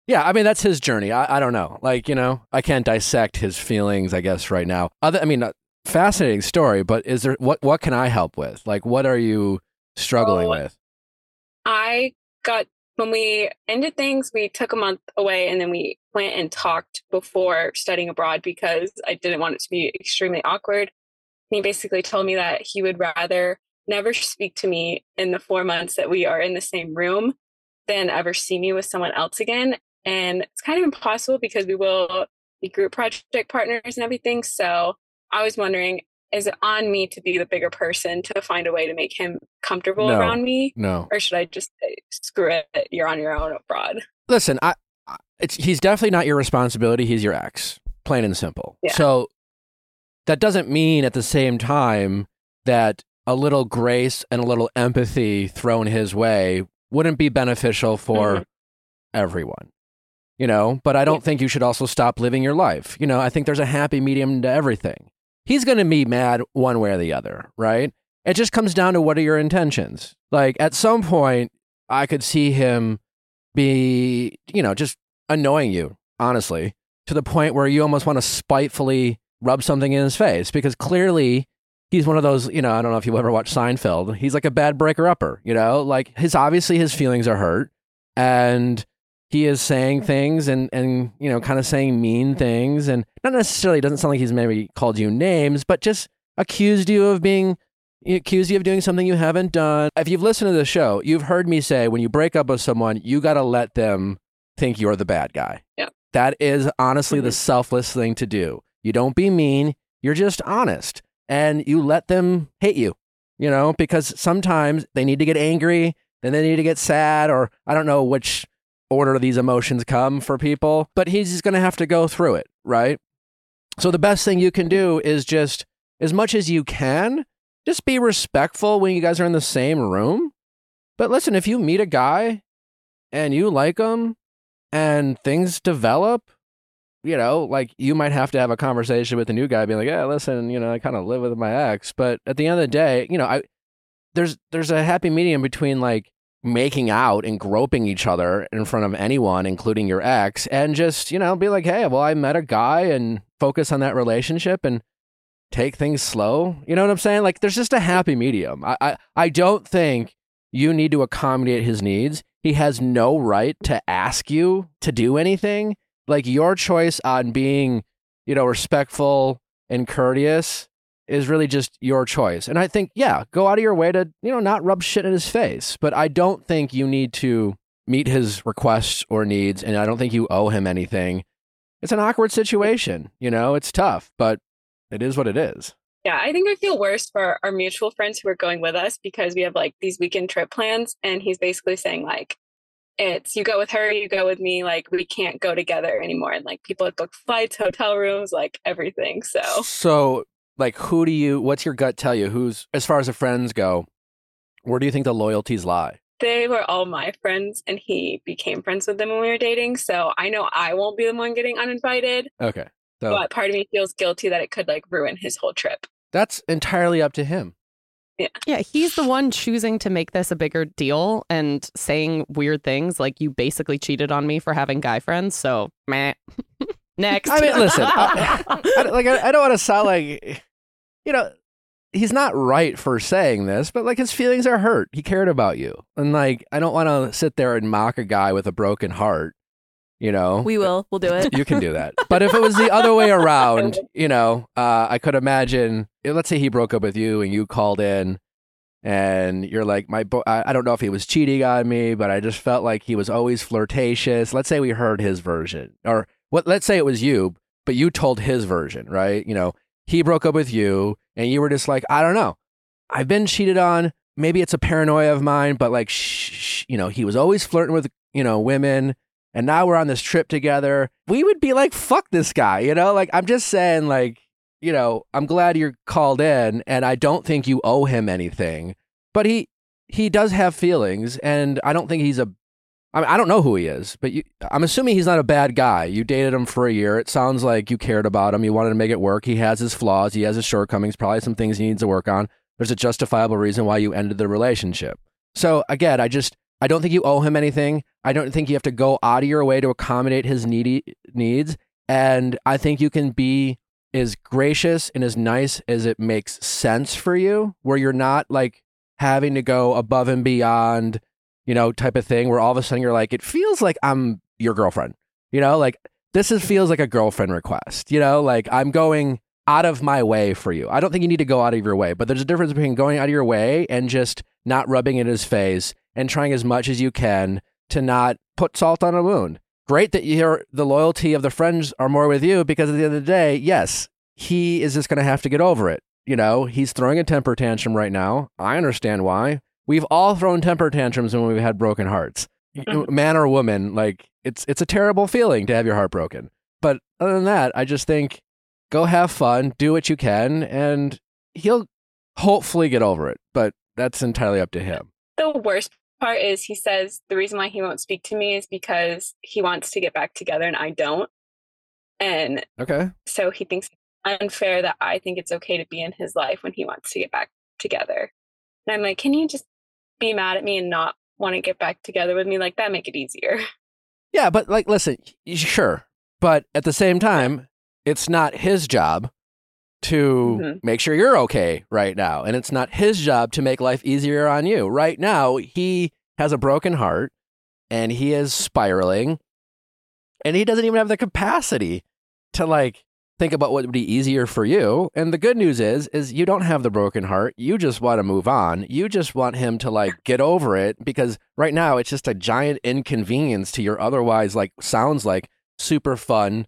[SPEAKER 1] yeah, I mean, that's his journey. I, I don't know. Like, you know, I can't dissect his feelings, I guess, right now. Other, I mean, uh, fascinating story, but is there, what, what can I help with? Like, what are you struggling
[SPEAKER 5] Oh,
[SPEAKER 1] with?
[SPEAKER 5] I got when we ended things, we took a month away and then we went and talked before studying abroad because I didn't want it to be extremely awkward. And he basically told me that he would rather never speak to me in the four months that we are in the same room than ever see me with someone else again. And it's kind of impossible because we will be group project partners and everything. So I was wondering, is it on me to be the bigger person to find a way to make him comfortable
[SPEAKER 1] No.
[SPEAKER 5] around me?
[SPEAKER 1] No.
[SPEAKER 5] or should I just say, screw it, you're on your own abroad?
[SPEAKER 1] Listen, I, it's he's definitely not your responsibility. He's your ex, plain and simple.
[SPEAKER 5] Yeah.
[SPEAKER 1] So that doesn't mean at the same time that a little grace and a little empathy thrown his way wouldn't be beneficial for
[SPEAKER 5] Mhm.
[SPEAKER 1] everyone. You know, but I don't
[SPEAKER 5] Yeah.
[SPEAKER 1] think you should also stop living your life. You know, I think there's a happy medium to everything. He's going to be mad one way or the other, right? It just comes down to what are your intentions. Like at some point, I could see him be, you know, just annoying you, honestly, to the point where you almost want to spitefully rub something in his face because clearly he's one of those, you know, I don't know if you ever watched Seinfeld. He's like a bad breaker upper, you know, like his obviously his feelings are hurt and he is saying things and and you know kind of saying mean things and not necessarily doesn't sound like he's maybe called you names but just accused you of being accused you of doing something you haven't done if you've listened to the show you've heard me say when you break up with someone you got to let them think you're the bad guy
[SPEAKER 5] Yep.
[SPEAKER 1] that is honestly the
[SPEAKER 5] Mhm.
[SPEAKER 1] selfless thing to do you don't be mean you're just honest and you let them hate you you know because sometimes they need to get angry then they need to get sad or i don't know which order these emotions come for people, but he's just going to have to go through it, right? So the best thing you can do is just, as much as you can, just be respectful when you guys are in the same room. But listen, if you meet a guy and you like him and things develop, you know, like you might have to have a conversation with the new guy, being like, "Yeah, listen, you know, I kind of live with my ex," but at the end of the day, you know, I there's there's a happy medium between like making out and groping each other in front of anyone, including your ex, and just, you know, be like, hey, well, I met a guy and focus on that relationship and take things slow. You know what I'm saying? Like, there's just a happy medium. I, I, I don't think you need to accommodate his needs. He has no right to ask you to do anything. Like, your choice on being, you know, respectful and courteous is really just your choice. And I think, yeah, go out of your way to, you know, not rub shit in his face. But I don't think you need to meet his requests or needs. And I don't think you owe him anything. It's an awkward situation. You know, it's tough, but it is what it is.
[SPEAKER 5] Yeah, I think I feel worse for our mutual friends who are going with us because we have like these weekend trip plans. And he's basically saying, like, it's you go with her, you go with me. Like, we can't go together anymore. And like, people had booked flights, hotel rooms, like everything. So
[SPEAKER 1] So, like, who do you, what's your gut tell you? Who's, as far as the friends go, where do you think the loyalties lie?
[SPEAKER 5] they were all my friends, and he became friends with them when we were dating. So I know I won't be the one getting uninvited,
[SPEAKER 1] Okay. So
[SPEAKER 5] but part of me feels guilty that it could like ruin his whole trip.
[SPEAKER 1] that's entirely up to him.
[SPEAKER 2] Yeah, yeah, he's the one choosing to make this a bigger deal and saying weird things like you basically cheated on me for having guy friends. So, meh. Next.
[SPEAKER 1] I mean, listen, I, I, like I, I don't want to sound like, you know, he's not right for saying this, but like his feelings are hurt. He cared about you, and like I don't want to sit there and mock a guy with a broken heart you know,
[SPEAKER 3] We will. We'll do it.
[SPEAKER 1] you can do that. But if it was the other way around, you know, uh, I could imagine. Let's say he broke up with you and you called in, and you're like, my, bo- I, I don't know if he was cheating on me, but I just felt like he was always flirtatious. Let's say we heard his version, or what? Let's say it was you, but you told his version, right? You know, he broke up with you, and you were just like, I don't know, I've been cheated on. Maybe it's a paranoia of mine, but like, shh, you know, he was always flirting with you know women and now we're on this trip together, we would be like, fuck this guy, you know? Like, I'm just saying, like, you know, I'm glad you're called in, and I don't think you owe him anything, but he he does have feelings, and I don't think he's a. I, mean, I don't know who he is, but you, I'm assuming he's not a bad guy. You dated him for a year. It sounds like you cared about him. You wanted to make it work. He has his flaws. He has his shortcomings. Probably some things he needs to work on. There's a justifiable reason why you ended the relationship. So again, I just I don't think you owe him anything. I don't think you have to go out of your way to accommodate his needy needs. And I think you can be as gracious and as nice as it makes sense for you, where you're not like having to go above and beyond, you know, type of thing, where all of a sudden you're like, it feels like I'm your girlfriend, you know, like this is, feels like a girlfriend request, you know, like I'm going out of my way for you. I don't think you need to go out of your way, but there's a difference between going out of your way and just not rubbing it in his face and trying as much as you can to not put salt on a wound. Great that you're the loyalty of the friends are more with you because at the end of the day, yes, he is just going to have to get over it. You know, he's throwing a temper tantrum right now. I understand why. We've all thrown temper tantrums when we've had broken hearts. Man or woman, like it's it's a terrible feeling to have your heart broken. But other than that, I just think go have fun, do what you can, and he'll hopefully get over it. But that's entirely up to him.
[SPEAKER 5] The worst part is he says the reason why he won't speak to me is because he wants to get back together and I don't. And
[SPEAKER 1] Okay.
[SPEAKER 5] so he thinks unfair that I think it's okay to be in his life when he wants to get back together. And I'm like, can you just be mad at me and not want to get back together with me like that? Make it easier.
[SPEAKER 1] Yeah, but like, listen, sure, but at the same time, it's not his job to
[SPEAKER 5] Mhm.
[SPEAKER 1] make sure you're okay right now, and it's not his job to make life easier on you. Right now, he has a broken heart, and he is spiraling, and he doesn't even have the capacity to like think about what would be easier for you. And the good news is, is you don't have the broken heart. You just want to move on. You just want him to like get over it because right now it's just a giant inconvenience to your otherwise like sounds like super fun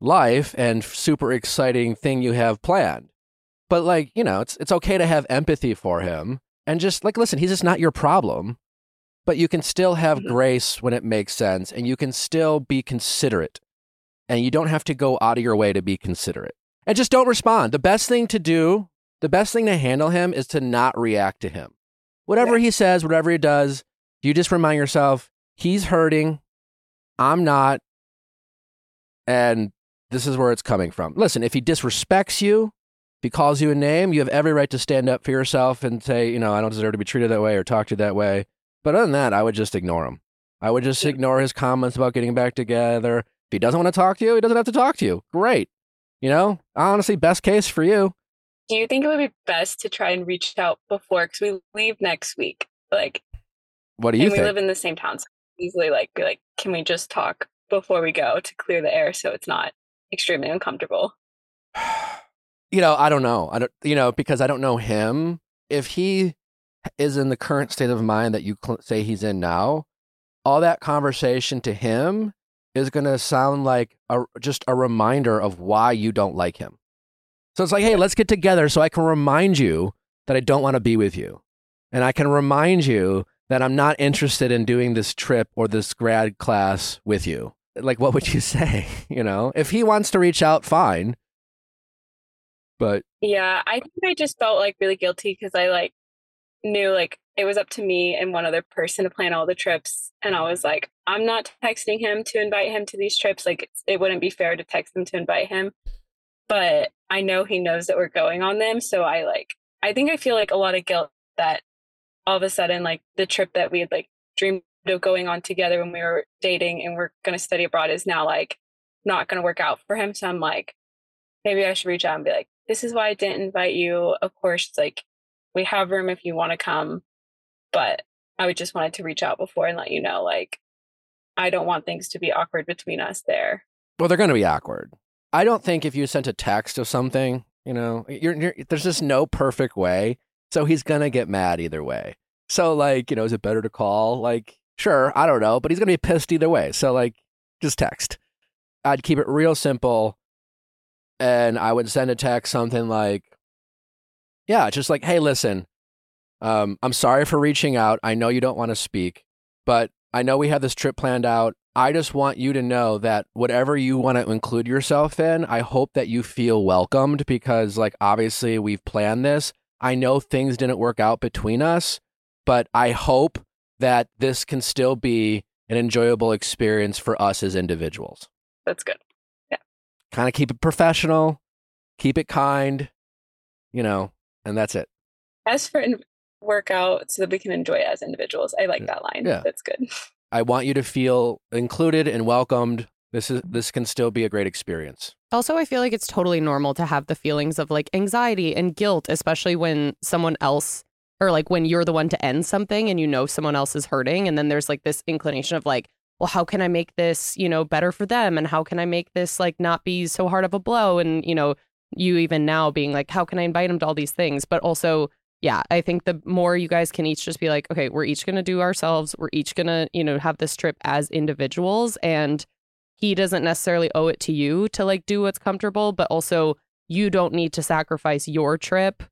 [SPEAKER 1] life and super exciting thing you have planned. But like, you know, it's it's okay to have empathy for him and just like listen, he's just not your problem. But you can still have
[SPEAKER 5] Mhm.
[SPEAKER 1] grace when it makes sense and you can still be considerate. And you don't have to go out of your way to be considerate. And just don't respond. The best thing to do, the best thing to handle him is to not react to him. Whatever he says, whatever he does, you just remind yourself, he's hurting. I'm not. And this is where it's coming from. Listen, if he disrespects you, if he calls you a name, you have every right to stand up for yourself and say, you know, I don't deserve to be treated that way or talked to that way. But other than that, I would just ignore him. I would just
[SPEAKER 5] Yeah.
[SPEAKER 1] ignore his comments about getting back together. If he doesn't want to talk to you, he doesn't have to talk to you. Great. You know, honestly, best case for you.
[SPEAKER 5] Do you think it would be best to try and reach out before? Because we leave next week. Like,
[SPEAKER 1] What do you
[SPEAKER 5] and we live in the same town. So easily, like, be like, can we just talk before we go to clear the air so it's not extremely uncomfortable?
[SPEAKER 1] you know, I don't know. I don't, you know, because I don't know him. If he is in the current state of mind that you cl- say he's in now, all that conversation to him is going to sound like a, just a reminder of why you don't like him. So it's like, hey, let's get together so I can remind you that I don't want to be with you. And I can remind you that I'm not interested in doing this trip or this grad class with you. Like, what would you say? You know, if he wants to reach out, fine. But
[SPEAKER 5] Yeah, I think I just felt like really guilty because I like knew like it was up to me and one other person to plan all the trips. And I was like, I'm not texting him to invite him to these trips. Like, it wouldn't be fair to text him to invite him. But I know he knows that we're going on them. So I like, I think I feel like a lot of guilt that all of a sudden, like the trip that we had like dreamed of going on together when we were dating and we're going to study abroad is now like not going to work out for him. So I'm like, maybe I should reach out and be like, this is why I didn't invite you. Of course, like we have room if you want to come, but I would just wanted to reach out before and let you know, like, I don't want things to be awkward between us there.
[SPEAKER 1] Well, they're going to be awkward. I don't think if you sent a text of something, you know, you're, you're, there's just no perfect way. So he's going to get mad either way. So, like, you know, is it better to call? Like, sure, I don't know, but he's going to be pissed either way. So, like, just text. I'd keep it real simple. And I would send a text something like, yeah, just like, hey, listen, um, I'm sorry for reaching out. I know you don't want to speak, but I know we have this trip planned out. I just want you to know that whatever you want to include yourself in, I hope that you feel welcomed because, like, obviously we've planned this. I know things didn't work out between us, but I hope that this can still be an enjoyable experience for us as individuals.
[SPEAKER 5] That's good. Yeah.
[SPEAKER 1] Kind of keep it professional, keep it kind, you know, and that's it.
[SPEAKER 5] As for in- workout, so that we can enjoy it as individuals. I like
[SPEAKER 1] Yeah.
[SPEAKER 5] that line.
[SPEAKER 1] Yeah.
[SPEAKER 5] That's good.
[SPEAKER 1] I want you to feel included and welcomed. This is this can still be a great experience.
[SPEAKER 2] Also, I feel like it's totally normal to have the feelings of like anxiety and guilt, especially when someone else or like when you're the one to end something and you know someone else is hurting. And then there's like this inclination of like, well, how can I make this, you know, better for them? And how can I make this like not be so hard of a blow? And, you know, you even now being like, how can I invite him to all these things? But also, yeah, I think the more you guys can each just be like, okay, we're each going to do ourselves. We're each going to, you know, have this trip as individuals. And he doesn't necessarily owe it to you to like do what's comfortable, but also you don't need to sacrifice your trip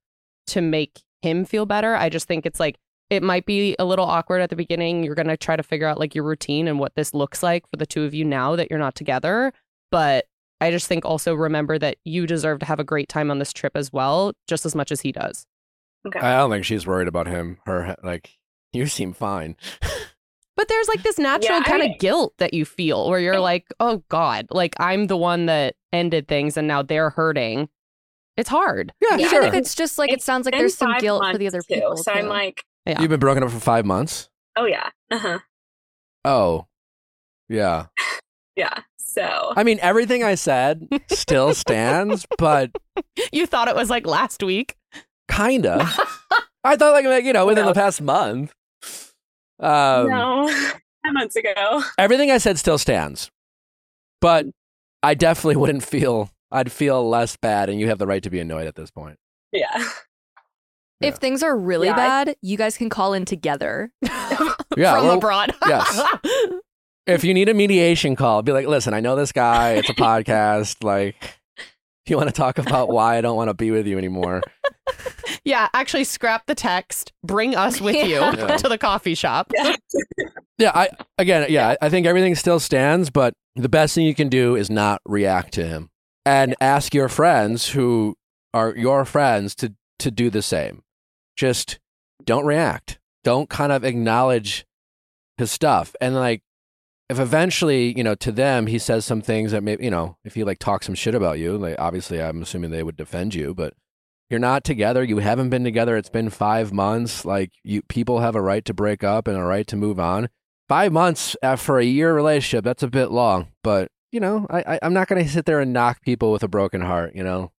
[SPEAKER 2] to make him feel better. I just think it's like it might be a little awkward at the beginning. You're going to try to figure out like your routine and what this looks like for the two of you now that you're not together, but I just think also remember that you deserve to have a great time on this trip as well, just as much as he does.
[SPEAKER 5] Okay.
[SPEAKER 1] I don't think she's worried about him. Her like you seem fine.
[SPEAKER 2] But there's like this natural
[SPEAKER 5] Yeah,
[SPEAKER 2] kind of guilt that you feel where you're like, oh God, like I'm the one that ended things and now they're hurting. It's hard.
[SPEAKER 1] Yeah,
[SPEAKER 5] Yeah.
[SPEAKER 1] sure.
[SPEAKER 6] Even if it's just like it sounds like there's some guilt for the other
[SPEAKER 5] too,
[SPEAKER 6] people.
[SPEAKER 5] So I'm like,
[SPEAKER 2] Yeah.
[SPEAKER 1] You've been broken up for five months.
[SPEAKER 5] oh yeah, uh huh,
[SPEAKER 1] Oh, yeah.
[SPEAKER 5] yeah. So
[SPEAKER 1] I mean, everything I said still stands, but
[SPEAKER 2] You thought it was like last week.
[SPEAKER 1] kinda. I thought like, like you know within
[SPEAKER 5] No.
[SPEAKER 1] the past month. Um,
[SPEAKER 5] no, ten months ago.
[SPEAKER 1] everything I said still stands, but I definitely wouldn't feel. I'd feel less bad, and you have the right to be annoyed at this point.
[SPEAKER 5] Yeah.
[SPEAKER 1] Yeah.
[SPEAKER 6] If things are really
[SPEAKER 5] Yeah, I-
[SPEAKER 6] bad, you guys can call in together.
[SPEAKER 1] Yeah,
[SPEAKER 2] From abroad.
[SPEAKER 1] yes. If you need a mediation call, be like, listen, I know this guy. It's a podcast. Like, if you want to talk about why I don't want to be with you anymore,
[SPEAKER 2] yeah, actually scrap the text. Bring us with you
[SPEAKER 1] Yeah.
[SPEAKER 2] to the coffee shop.
[SPEAKER 5] Yeah.
[SPEAKER 1] Yeah, I again, yeah, I I think everything still stands, but the best thing you can do is not react to him and ask your friends who are your friends to to do the same. Just don't react. Don't kind of acknowledge his stuff. And like if eventually, you know, to them he says some things that maybe, you know, if he like talks some shit about you, like obviously I'm assuming they would defend you, but you're not together, you haven't been together, it's been 5 months, like you people have a right to break up and a right to move on. Five months uh, for a year relationship that's a bit long but you know I, I i'm not going to sit there and knock people with a broken heart you know?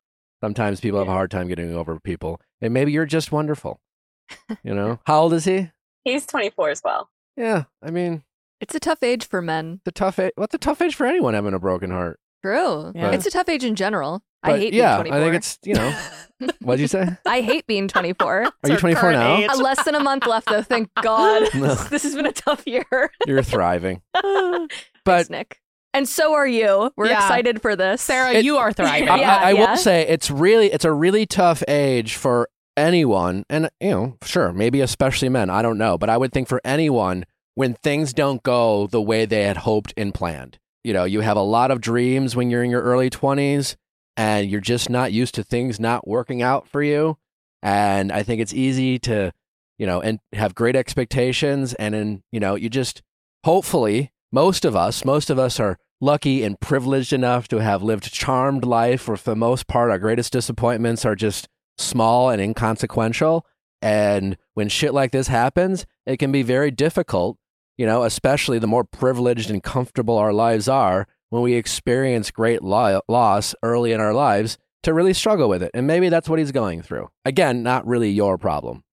[SPEAKER 1] Sometimes people have a hard time getting over people and maybe you're just wonderful you know? How old is he?
[SPEAKER 5] He's 24 as well.
[SPEAKER 1] yeah i mean
[SPEAKER 6] It's a tough age for men.
[SPEAKER 1] the tough age what's a tough age for anyone having a broken heart
[SPEAKER 6] True.
[SPEAKER 2] Yeah.
[SPEAKER 6] It's a tough age in general. I hate
[SPEAKER 1] yeah
[SPEAKER 6] being
[SPEAKER 1] i think it's you know what'd you say
[SPEAKER 6] I hate being 24.
[SPEAKER 1] are you 24 now
[SPEAKER 2] age.
[SPEAKER 6] Less than a month left, though. Thank God.
[SPEAKER 1] No.
[SPEAKER 6] this has been a tough year.
[SPEAKER 1] you're thriving
[SPEAKER 6] Thanks,
[SPEAKER 1] but
[SPEAKER 6] Nick. And so are you. We're
[SPEAKER 2] Yeah.
[SPEAKER 6] excited for this.
[SPEAKER 2] Sarah,
[SPEAKER 1] It-
[SPEAKER 2] you are thriving.
[SPEAKER 1] I,
[SPEAKER 6] Yeah,
[SPEAKER 1] I, I
[SPEAKER 6] yeah.
[SPEAKER 1] will say it's really it's a really tough age for anyone, and you know, sure, maybe especially men. I don't know, but I would think for anyone when things don't go the way they had hoped and planned. You know, you have a lot of dreams when you're in your early twenties, and you're just not used to things not working out for you. And I think it's easy to, you know, and have great expectations, and then you know, you just hopefully most of us, most of us are lucky and privileged enough to have lived charmed life where for the most part our greatest disappointments are just small and inconsequential and when shit like this happens it can be very difficult you know especially the more privileged and comfortable our lives are when we experience great lo- loss early in our lives to really struggle with it and maybe that's what he's going through again not really your problem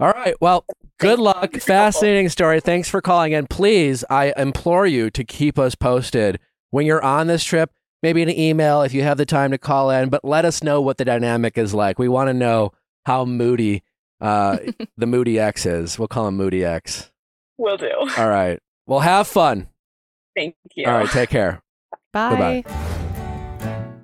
[SPEAKER 1] all right well Good luck. Fascinating story. Thanks for calling in. Please, I implore you to keep us posted when you're on this trip. Maybe an email if you have the time to call in, but let us know what the dynamic is like. We want to know how moody uh, the Moody X is. We'll call him Moody X.
[SPEAKER 5] Will do.
[SPEAKER 1] All right. Well, have fun.
[SPEAKER 5] Thank you.
[SPEAKER 1] All right. Take care.
[SPEAKER 2] Bye.
[SPEAKER 1] Goodbye.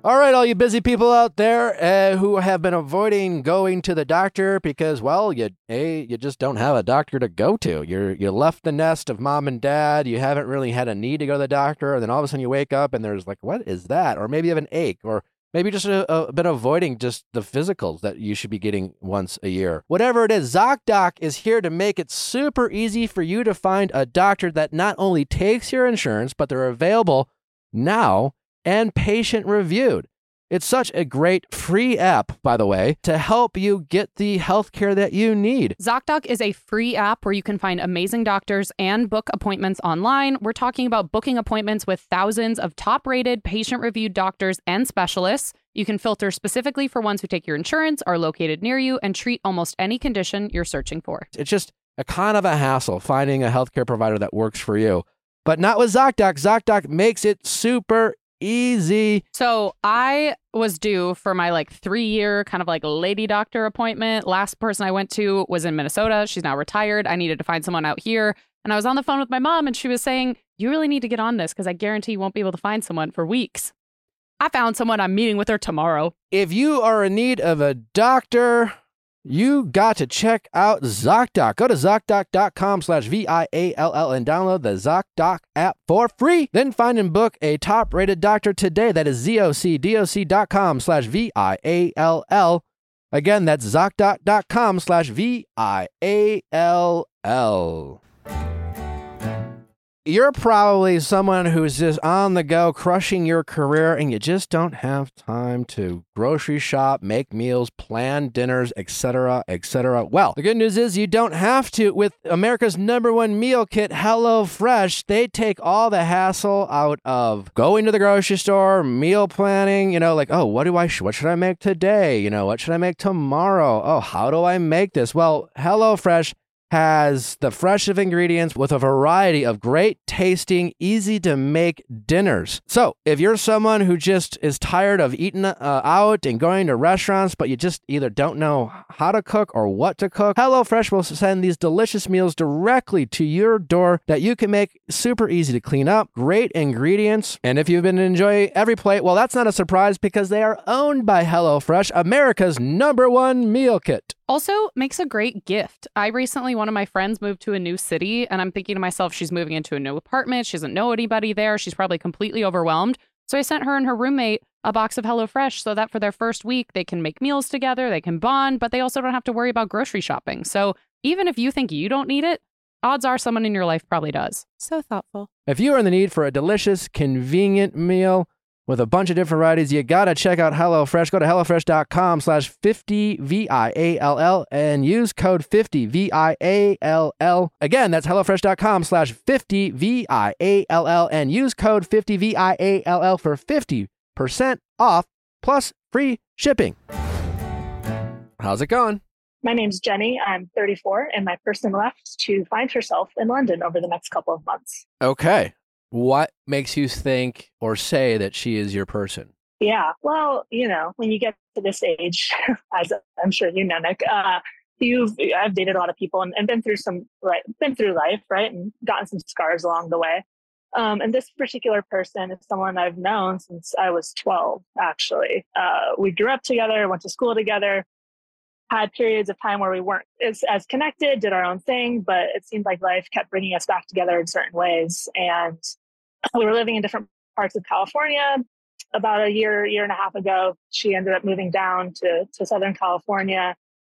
[SPEAKER 1] All right, all you busy people out there uh, who have been avoiding going to the doctor because, well, you a you just don't have a doctor to go to. You're you left the nest of mom and dad. You haven't really had a need to go to the doctor, and then all of a sudden you wake up and there's like, what is that? Or maybe you have an ache, or maybe just a, a, been avoiding just the physicals that you should be getting once a year. Whatever it is, ZocDoc is here to make it super easy for you to find a doctor that not only takes your insurance, but they're available now and patient reviewed. It's such a great free app, by the way, to help you get the healthcare that you need.
[SPEAKER 2] ZocDoc is a free app where you can find amazing doctors and book appointments online. We're talking about booking appointments with thousands of top rated, patient reviewed doctors and specialists. You can filter specifically for ones who take your insurance, are located near you, and treat almost any condition you're searching for.
[SPEAKER 1] It's just a kind of a hassle finding a healthcare provider that works for you. But not with ZocDoc. ZocDoc makes it super easy.
[SPEAKER 2] So I was due for my like three year kind of like lady doctor appointment. Last person I went to was in Minnesota. She's now retired. I needed to find someone out here. And I was on the phone with my mom and she was saying, You really need to get on this because I guarantee you won't be able to find someone for weeks. I found someone. I'm meeting with her tomorrow.
[SPEAKER 1] If you are in need of a doctor, you got to check out ZocDoc. Go to ZocDoc.com slash V-I-A-L-L and download the ZocDoc app for free. Then find and book a top-rated doctor today. That is ZocDoc.com slash V-I-A-L-L. Again, that's ZocDoc.com slash V-I-A-L-L. You're probably someone who's just on the go, crushing your career, and you just don't have time to grocery shop, make meals, plan dinners, etc., etc. Well, the good news is you don't have to. With America's number one meal kit, HelloFresh, they take all the hassle out of going to the grocery store, meal planning. You know, like, oh, what do I? What should I make today? You know, what should I make tomorrow? Oh, how do I make this? Well, HelloFresh has the fresh of ingredients with a variety of great tasting, easy to make dinners. So, if you're someone who just is tired of eating uh, out and going to restaurants, but you just either don't know how to cook or what to cook, HelloFresh will send these delicious meals directly to your door that you can make super easy to clean up, great ingredients. And if you've been enjoying every plate, well, that's not a surprise because they are owned by HelloFresh, America's number one meal kit.
[SPEAKER 2] Also, makes a great gift. I recently, one of my friends moved to a new city, and I'm thinking to myself, she's moving into a new apartment. She doesn't know anybody there. She's probably completely overwhelmed. So I sent her and her roommate a box of HelloFresh so that for their first week, they can make meals together, they can bond, but they also don't have to worry about grocery shopping. So even if you think you don't need it, odds are someone in your life probably does.
[SPEAKER 3] So thoughtful.
[SPEAKER 1] If you are in the need for a delicious, convenient meal with a bunch of different varieties, you gotta check out HelloFresh. Go to HelloFresh.com slash 50 V-I-A-L-L and use code 50 V-I-A-L-L. Again, that's HelloFresh.com slash 50 V-I-A-L-L and use code 50 V-I-A-L-L for 50% off plus free shipping. How's it going?
[SPEAKER 7] My name's Jenny. I'm 34, and my person left to find herself in London over the next couple of months.
[SPEAKER 1] Okay. What makes you think or say that she is your person?
[SPEAKER 7] Yeah, well, you know, when you get to this age, as I'm sure you know, Nick, uh, you've I've dated a lot of people and, and been through some right, been through life, right, and gotten some scars along the way. Um, and this particular person is someone I've known since I was 12. Actually, uh, we grew up together, went to school together, had periods of time where we weren't as, as connected, did our own thing, but it seemed like life kept bringing us back together in certain ways. And we were living in different parts of California. About a year, year and a half ago, she ended up moving down to, to Southern California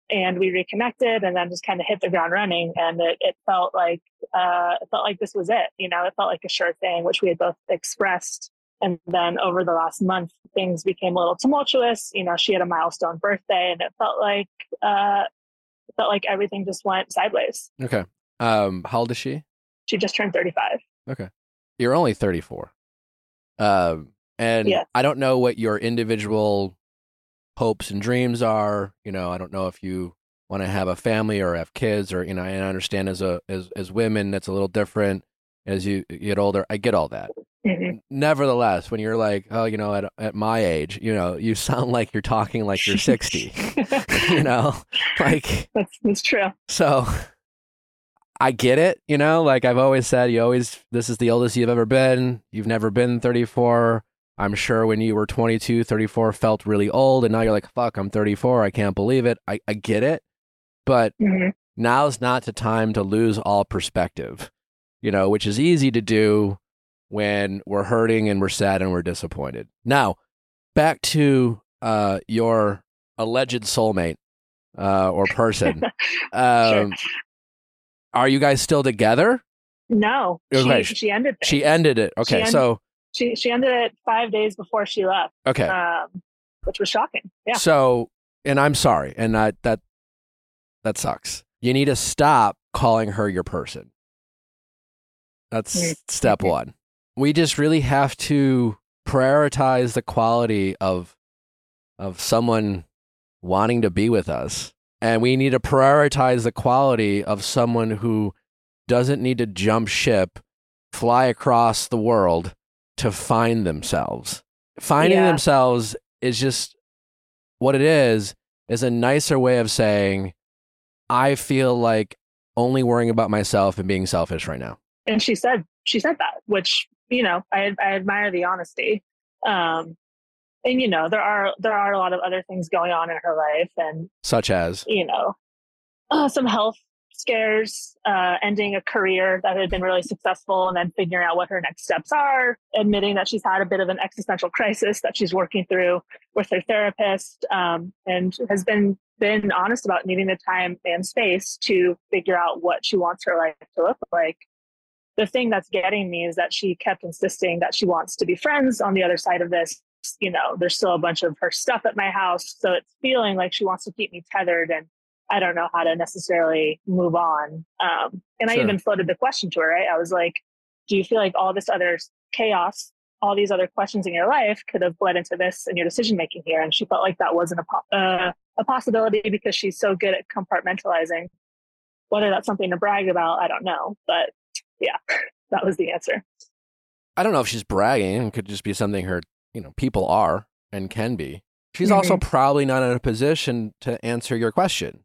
[SPEAKER 7] and we reconnected and then just kind of hit the ground running. And it, it felt like, uh, it felt like this was it. You know, it felt like a sure thing, which we had both expressed. And then over the last month, things became a little tumultuous. You know, she had a milestone birthday and it felt like, uh, it felt like everything just went sideways.
[SPEAKER 1] Okay. Um, how old is she?
[SPEAKER 7] She just turned 35.
[SPEAKER 1] Okay. You're only 34. Um, and
[SPEAKER 7] Yeah.
[SPEAKER 1] I don't know what your individual hopes and dreams are. You know, I don't know if you want to have a family or have kids or you know, and I understand as a as as women that's a little different as you get older. I get all that.
[SPEAKER 7] Mhm.
[SPEAKER 1] Nevertheless, when you're like, oh, you know, at at my age, you know, you sound like you're talking like you're 60. you know, like
[SPEAKER 7] that's that's true.
[SPEAKER 1] so I get it, you know, like I've always said, you always, this is the oldest you've ever been. You've never been 34. I'm sure when you were 22, 34 felt really old. And now you're like, fuck, I'm 34. I can't believe it. I, I get it. But
[SPEAKER 7] Mhm.
[SPEAKER 1] now's not the time to lose all perspective, you know, which is easy to do when we're hurting and we're sad and we're disappointed. Now, back to uh, your alleged soulmate uh, or person. Um, Are you guys still together?
[SPEAKER 7] No,
[SPEAKER 1] Okay,
[SPEAKER 7] she, she ended.
[SPEAKER 1] She ended it. Okay,
[SPEAKER 7] ended-
[SPEAKER 1] so
[SPEAKER 7] She she ended it five days before she left,
[SPEAKER 1] okay,
[SPEAKER 7] um, which was shocking. Yeah.
[SPEAKER 1] so and I'm sorry, and that that that sucks. You need to stop calling her your person. That's
[SPEAKER 7] Mm.
[SPEAKER 1] step one. We just really have to prioritize the quality of of someone wanting to be with us, and we need to prioritize the quality of someone who doesn't need to jump ship, fly across the world to find themselves. Finding
[SPEAKER 7] Yeah.
[SPEAKER 1] themselves is just what it is is a nicer way of saying I feel like only worrying about myself and being selfish right now.
[SPEAKER 7] And she said she said that which you know i, I admire the honesty. Um and you know there are there are a lot of other things going on in her life and
[SPEAKER 1] Such as?
[SPEAKER 7] you know uh, some health scares uh, ending a career that had been really successful and then figuring out what her next steps are admitting that she's had a bit of an existential crisis that she's working through with her therapist um, and has been been honest about needing the time and space to figure out what she wants her life to look like the thing that's getting me is that she kept insisting that she wants to be friends on the other side of this you know there's still a bunch of her stuff at my house so it's feeling like she wants to keep me tethered and i don't know how to necessarily move on um, and i even floated the question to her right? I was like do you feel like all this other chaos all these other questions in your life could have bled into this and your decision making here? And she felt like that wasn't a, po- uh, a possibility because she's so good at compartmentalizing. Whether that's something to brag about i don't know but yeah that was the answer
[SPEAKER 1] I don't know if she's bragging. It could just be something her, you know, people are and can be. She's also mm-hmm. probably not in a position to answer your question.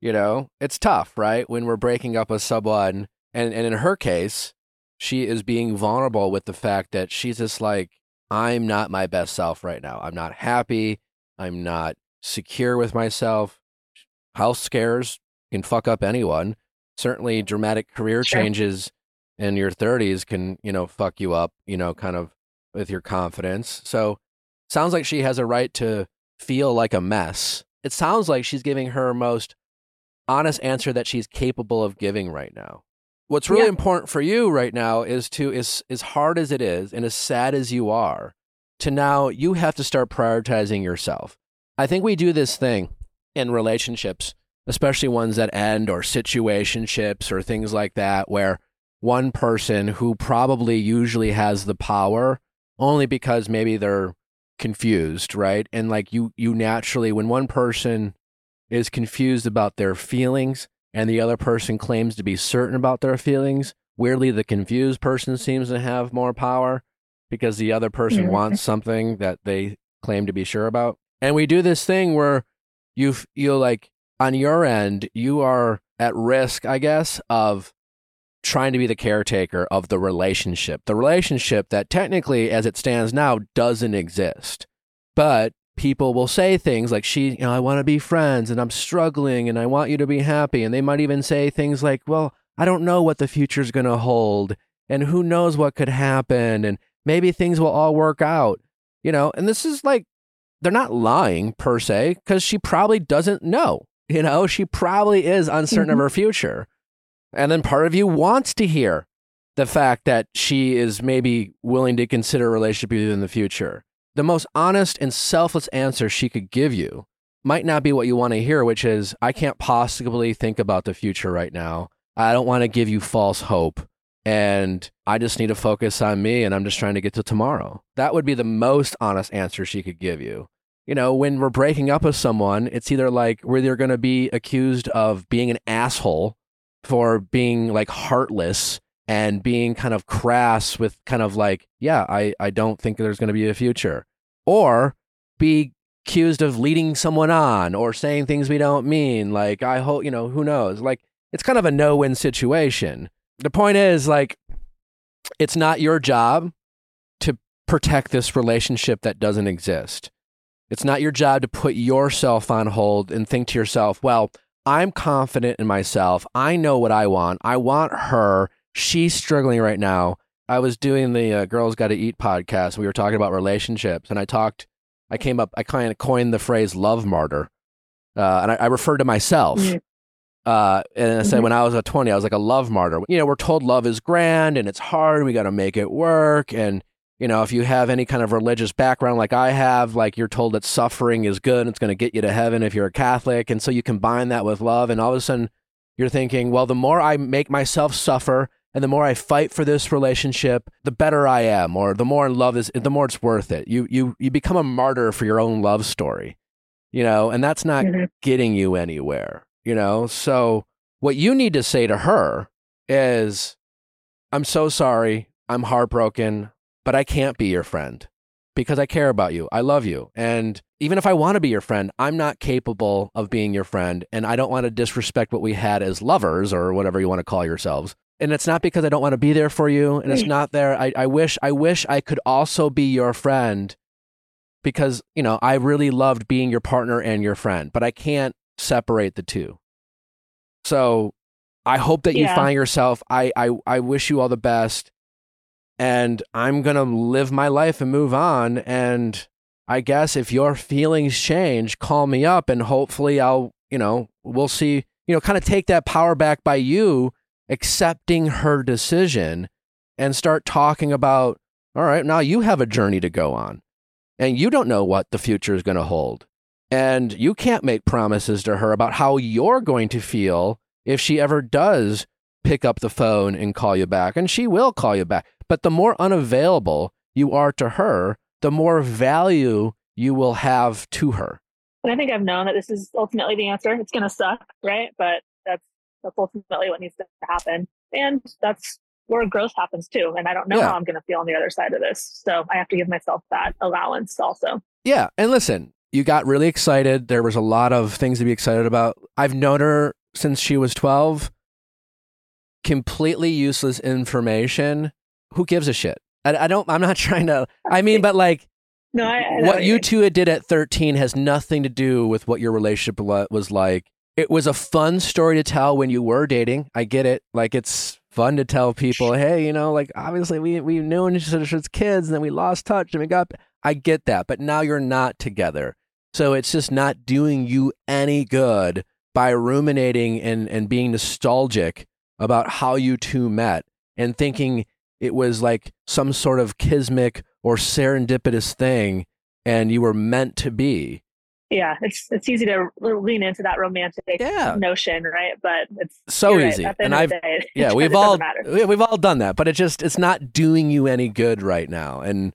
[SPEAKER 1] You know, it's tough, right? When we're breaking up with someone, and, and in her case, she is being vulnerable with the fact that she's just like, I'm not my best self right now. I'm not happy. I'm not secure with myself. House scares can fuck up anyone. Certainly, dramatic career
[SPEAKER 7] Sure.
[SPEAKER 1] changes in your 30s can, you know, fuck you up, you know, kind of with your confidence. So, sounds like she has a right to feel like a mess. It sounds like she's giving her most honest answer that she's capable of giving right now. What's really
[SPEAKER 7] Yeah.
[SPEAKER 1] important for you right now is to is as hard as it is and as sad as you are, to now you have to start prioritizing yourself. I think we do this thing in relationships, especially ones that end or situationships or things like that where one person who probably usually has the power only because maybe they're confused, right? And like you you naturally when one person is confused about their feelings and the other person claims to be certain about their feelings, weirdly the confused person seems to have more power because the other person
[SPEAKER 7] Mhm.
[SPEAKER 1] wants something that they claim to be sure about. And we do this thing where you feel like on your end you are at risk, I guess, of trying to be the caretaker of the relationship. The relationship that technically as it stands now doesn't exist. But people will say things like she, you know, I want to be friends and I'm struggling and I want you to be happy and they might even say things like, "Well, I don't know what the future's going to hold and who knows what could happen and maybe things will all work out." You know, and this is like they're not lying per se cuz she probably doesn't know. You know, she probably is uncertain of mm-hmm. her future. And then part of you wants to hear the fact that she is maybe willing to consider a relationship with you in the future. The most honest and selfless answer she could give you might not be what you want to hear, which is, I can't possibly think about the future right now. I don't want to give you false hope. And I just need to focus on me and I'm just trying to get to tomorrow. That would be the most honest answer she could give you. You know, when we're breaking up with someone, it's either like we're either going to be accused of being an asshole for being like heartless and being kind of crass with kind of like, yeah, I, I don't think there's going to be a future, or be accused of leading someone on or saying things we don't mean. Like, I hope, you know, who knows? Like, it's kind of a no win situation. The point is, like, it's not your job to protect this relationship that doesn't exist. It's not your job to put yourself on hold and think to yourself, well, I'm confident in myself. I know what I want. I want her. She's struggling right now. I was doing the uh, Girls Gotta Eat podcast. We were talking about relationships, and I talked, I came up, I kind of coined the phrase love martyr. Uh, and I, I referred to myself.
[SPEAKER 7] Mhm.
[SPEAKER 1] Uh, and I said,
[SPEAKER 7] Mhm.
[SPEAKER 1] when I was a 20, I was like a love martyr. You know, we're told love is grand and it's hard. We got to make it work. And, you know, if you have any kind of religious background like I have, like you're told that suffering is good and it's going to get you to heaven if you're a Catholic. And so you combine that with love. And all of a sudden you're thinking, well, the more I make myself suffer and the more I fight for this relationship, the better I am, or the more in love is, the more it's worth it. You, you, you become a martyr for your own love story, you know, and that's not
[SPEAKER 7] Mhm.
[SPEAKER 1] getting you anywhere, you know? So what you need to say to her is, I'm so sorry. I'm heartbroken, but I can't be your friend because I care about you. I love you. And even if I want to be your friend, I'm not capable of being your friend. And I don't want to disrespect what we had as lovers or whatever you want to call yourselves. And it's not because I don't want to be there for you. And it's not there. I, I wish, I wish I could also be your friend because, you know, I really loved being your partner and your friend, but I can't separate the two. So I hope that you find yourself. I, I, I wish you all the best. And I'm going to live my life and move on. And I guess if your feelings change, call me up and hopefully I'll, you know, we'll see, you know, kind of take that power back by you accepting her decision and start talking about, all right, now you have a journey to go on and you don't know what the future is going to hold. And you can't make promises to her about how you're going to feel if she ever does pick up the phone and call you back. And she will call you back. But the more unavailable you are to her, the more value you will have to her.
[SPEAKER 7] And I think I've known that this is ultimately the answer. It's going to suck, right? But that's that's ultimately what needs to happen, and that's where growth happens too. And I don't know
[SPEAKER 1] Yeah.
[SPEAKER 7] how I'm going to feel on the other side of this, so I have to give myself that allowance also.
[SPEAKER 1] Yeah. And listen, you got really excited. There was a lot of things to be excited about. I've known her since she was 12. Completely useless information. Who gives a shit? I, I don't, I'm not trying to, I mean, but like
[SPEAKER 7] No, I, I
[SPEAKER 1] what you two did at 13 has nothing to do with what your relationship was like. It was a fun story to tell when you were dating. I get it. Like it's fun to tell people, hey, you know, like obviously we we knew each other as kids and then we lost touch and we got I get that, but now you're not together. So it's just not doing you any good by ruminating and and being nostalgic about how you two met and thinking it was like some sort of kismic or serendipitous thing and you were meant to be.
[SPEAKER 7] yeah, it's it's easy to lean into that romantic
[SPEAKER 1] Yeah.
[SPEAKER 7] notion, right? But it's
[SPEAKER 1] So
[SPEAKER 7] you're right.
[SPEAKER 1] easy. And I've
[SPEAKER 7] day,
[SPEAKER 1] yeah, we've all we've all done that, but it just it's not doing you any good right now. And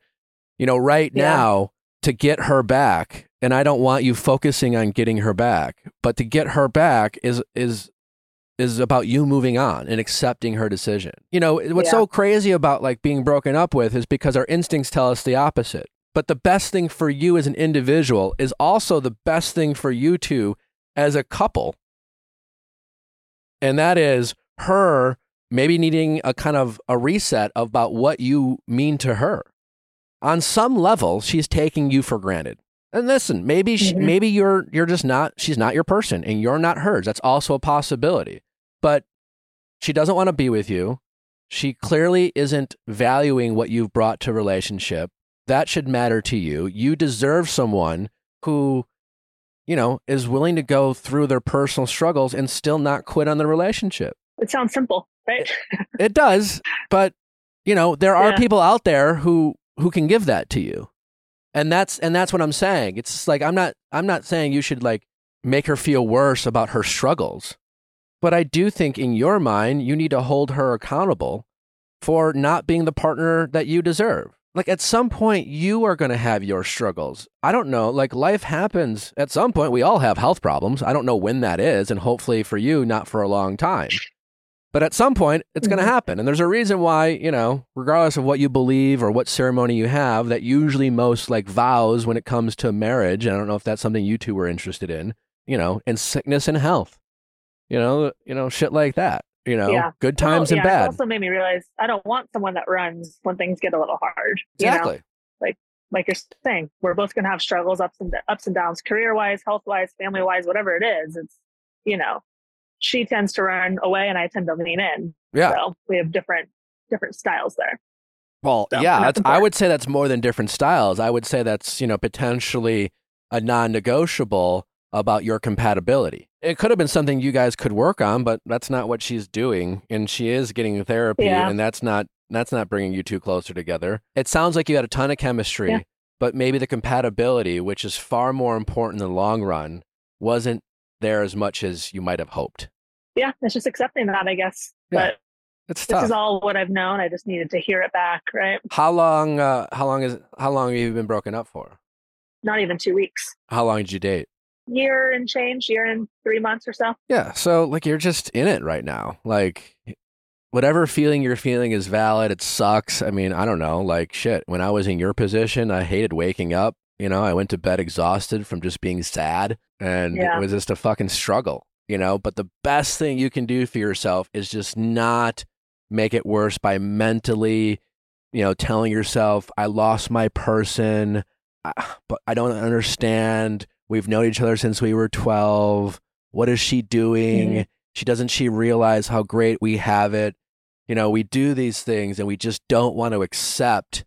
[SPEAKER 1] you know, right
[SPEAKER 7] Yeah.
[SPEAKER 1] now to get her back, and I don't want you focusing on getting her back, but to get her back is is is about you moving on and accepting her decision. You know, what's
[SPEAKER 7] Yeah.
[SPEAKER 1] so crazy about like being broken up with is because our instincts tell us the opposite. But the best thing for you as an individual is also the best thing for you two as a couple. And that is her maybe needing a kind of a reset about what you mean to her. On some level, she's taking you for granted. And listen, maybe she,
[SPEAKER 7] Mhm.
[SPEAKER 1] maybe you're you're just not she's not your person and you're not hers. That's also a possibility. But she doesn't want to be with you. She clearly isn't valuing what you've brought to relationship. That should matter to you. You deserve someone who you know is willing to go through their personal struggles and still not quit on the relationship.
[SPEAKER 7] It sounds simple, right?
[SPEAKER 1] It does, but you know, there are
[SPEAKER 7] Yeah.
[SPEAKER 1] people out there who who can give that to you. And that's and that's what I'm saying. It's like I'm not I'm not saying you should like make her feel worse about her struggles. But I do think in your mind you need to hold her accountable for not being the partner that you deserve. like at some point you are going to have your struggles. I don't know. Like life happens at some point. We all have health problems. I don't know when that is. And hopefully for you, not for a long time. But at some point, it's going to
[SPEAKER 7] Mhm.
[SPEAKER 1] happen. And there's a reason why, you know, regardless of what you believe or what ceremony you have, that usually most like vows when it comes to marriage, and I don't know if that's something you two were interested in, you know, in sickness and health, you know, you know, shit like that, you know,
[SPEAKER 7] Yeah.
[SPEAKER 1] good times
[SPEAKER 7] well,
[SPEAKER 1] and bad.
[SPEAKER 7] It also made me realize I don't want someone that runs when things get a little hard. you know?
[SPEAKER 1] exactly.
[SPEAKER 7] like like you're saying, we're both going to have struggles, ups and ups and downs, career wise, health wise, family wise, whatever it is. It's you know, she tends to run away, and I tend to lean in.
[SPEAKER 1] Yeah.
[SPEAKER 7] So we have different different styles there.
[SPEAKER 1] Well,
[SPEAKER 7] So,
[SPEAKER 1] yeah, I would say that's more than different styles. I would say that's, you know, potentially a non-negotiable about your compatibility. It could have been something you guys could work on, but that's not what she's doing and she is getting therapy
[SPEAKER 7] Yeah.
[SPEAKER 1] and that's not that's not bringing you two closer together. It sounds like you had a ton of chemistry,
[SPEAKER 7] Yeah.
[SPEAKER 1] but maybe the compatibility, which is far more important in the long run, wasn't there as much as you might have hoped.
[SPEAKER 7] Yeah, it's just accepting that, I guess.
[SPEAKER 1] Yeah,
[SPEAKER 7] But
[SPEAKER 1] It's
[SPEAKER 7] this is all what I've known. I just needed to hear it back, right?
[SPEAKER 1] how long uh, how long is how long have you been broken up for?
[SPEAKER 7] Not even two weeks.
[SPEAKER 1] How long did you date?
[SPEAKER 7] Year and change, year and three months or so.
[SPEAKER 1] Yeah, so like you're just in it right now. Like whatever feeling you're feeling is valid. It sucks. I mean, I don't know. Like shit, when I was in your position, I hated waking up. You know, I went to bed exhausted from just being sad and
[SPEAKER 7] Yeah.
[SPEAKER 1] it was just a fucking struggle, you know, but the best thing you can do for yourself is just not make it worse by mentally, you know, telling yourself I lost my person, but I don't understand. We've known each other since we were 12. What is she doing?
[SPEAKER 7] Mhm.
[SPEAKER 1] She doesn't she realize how great we have it? You know, we do these things and we just don't want to accept,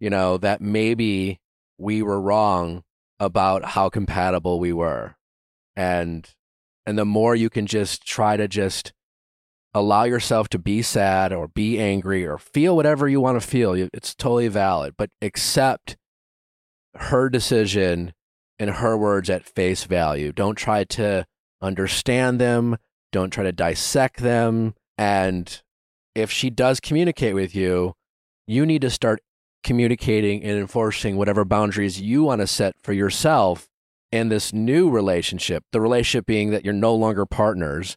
[SPEAKER 1] you know, that maybe we were wrong about how compatible we were. And and the more you can just try to just allow yourself to be sad or be angry or feel whatever you want to feel, it's totally valid, but accept her decision and her words at face value. Don't try to understand them, don't try to dissect them. And if she does communicate with you, you need to start communicating and enforcing whatever boundaries you want to set for yourself in this new relationship. The relationship being that you're no longer partners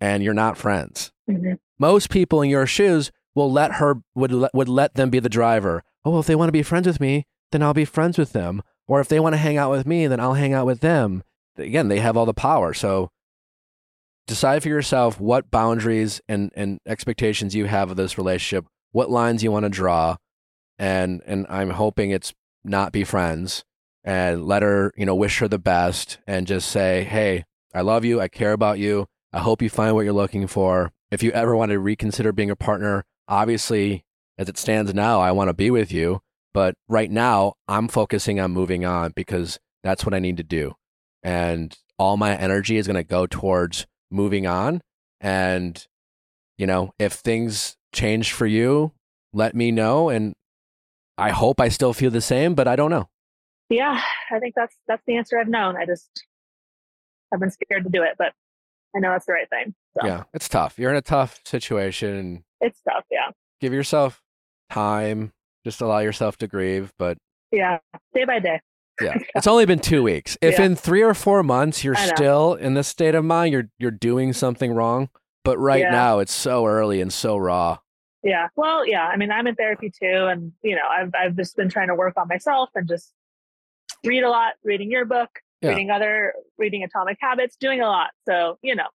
[SPEAKER 1] and you're not friends.
[SPEAKER 7] Mhm.
[SPEAKER 1] Most people in your shoes will let her would let, would let them be the driver. Oh, well, if they want to be friends with me, then I'll be friends with them. Or if they want to hang out with me, then I'll hang out with them. Again, they have all the power. So decide for yourself what boundaries and, and expectations you have of this relationship, what lines you want to draw, and and I'm hoping it's not be friends and let her, you know, wish her the best and just say, Hey, I love you, I care about you. I hope you find what you're looking for. If you ever want to reconsider being a partner, obviously, as it stands now, I want to be with you. But right now, I'm focusing on moving on because that's what I need to do. And all my energy is going to go towards moving on. And, you know, if things change for you, let me know. And I hope I still feel the same, but I don't know.
[SPEAKER 7] Yeah, I think that's that's the answer I've known. I just I've been scared to do it, but I know that's the right thing. So
[SPEAKER 1] Yeah, it's tough. You're in a tough situation
[SPEAKER 7] it's tough. Yeah,
[SPEAKER 1] give yourself time. Just allow yourself to grieve. But
[SPEAKER 7] yeah, day by day.
[SPEAKER 1] yeah, it's only been two weeks. If
[SPEAKER 7] Yeah.
[SPEAKER 1] in three or four months you're still in this state of mind, you're you're doing something wrong. But right
[SPEAKER 7] Yeah.
[SPEAKER 1] now, it's so early and so raw.
[SPEAKER 7] Yeah. Well, yeah. I mean, I'm in therapy too, and you know, I've I've just been trying to work on myself and just read a lot, reading your book,
[SPEAKER 1] Yeah.
[SPEAKER 7] reading other, reading Atomic Habits, doing a lot. So you know,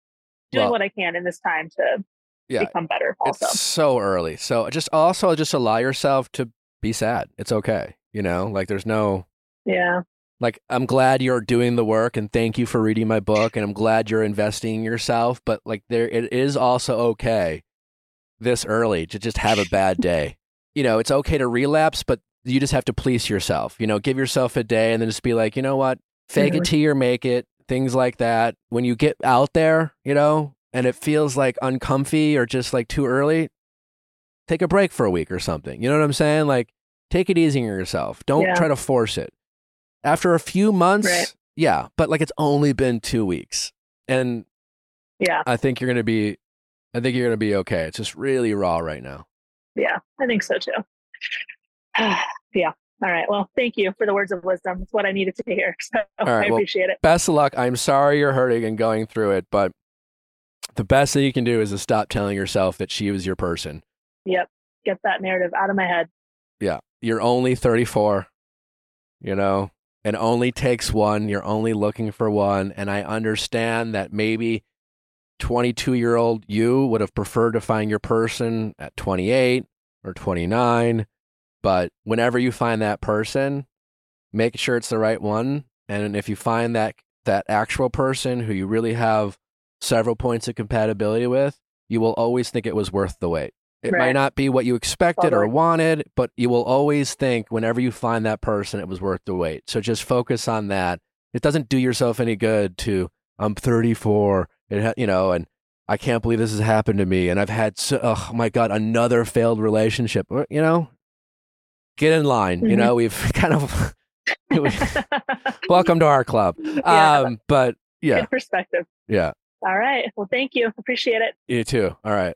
[SPEAKER 7] doing
[SPEAKER 1] Well,
[SPEAKER 7] what I can in this time to
[SPEAKER 1] Yeah,
[SPEAKER 7] become better. Also,
[SPEAKER 1] It's so early. So just also just allow yourself to be sad. It's okay. You know, like there's no
[SPEAKER 7] yeah,
[SPEAKER 1] like I'm glad you're doing the work and thank you for reading my book and I'm glad you're investing in yourself, but like there it is also okay this early to just have a bad day. You know, it's okay to relapse, but you just have to police yourself. You know, give yourself a day and then just be like, "You know what? Fake it
[SPEAKER 7] Mhm.
[SPEAKER 1] till you make it." Things like that. When you get out there, you know, and it feels like uncomfy or just like too early, take a break for a week or something. You know what I'm saying? Like take it easy on yourself. Don't
[SPEAKER 7] Yeah.
[SPEAKER 1] try to force it. After a few months,
[SPEAKER 7] Right.
[SPEAKER 1] yeah, but like it's only been 2 weeks. And
[SPEAKER 7] yeah,
[SPEAKER 1] I think you're going to be I think you're going to be okay. It's just really raw right now.
[SPEAKER 7] yeah. I think so too. yeah. All right. Well, thank you for the words of wisdom. It's what I needed to hear. So
[SPEAKER 1] right,
[SPEAKER 7] I
[SPEAKER 1] well-
[SPEAKER 7] appreciate it.
[SPEAKER 1] Best of luck. I'm sorry you're hurting and going through it, but the best thing you can do is to stop telling yourself that she was your person.
[SPEAKER 7] Yep. Get that narrative out of my head.
[SPEAKER 1] Yeah. You're only 34, you know, it only takes one. You're only looking for one. And I understand that maybe 22 year old you would have preferred to find your person at 28 or 29. But whenever you find that person, make sure it's the right one. And if you find that that actual person who you really have several points of compatibility with, you will always think it was worth the wait. It might not be what you expected or wanted, but you will always think whenever you find that person, it was worth the wait. So just focus on that. It doesn't do yourself any good to, I'm 34, it ha- you know, and I can't believe this has happened to me. And I've had, so, oh my God, another failed relationship. You know, get in line. You
[SPEAKER 7] Mhm.
[SPEAKER 1] know, we've kind of, welcome to our club.
[SPEAKER 7] Yeah.
[SPEAKER 1] Um, but yeah,
[SPEAKER 7] Good perspective.
[SPEAKER 1] yeah,
[SPEAKER 7] All right. Well, thank you. Appreciate it.
[SPEAKER 1] you too. All right.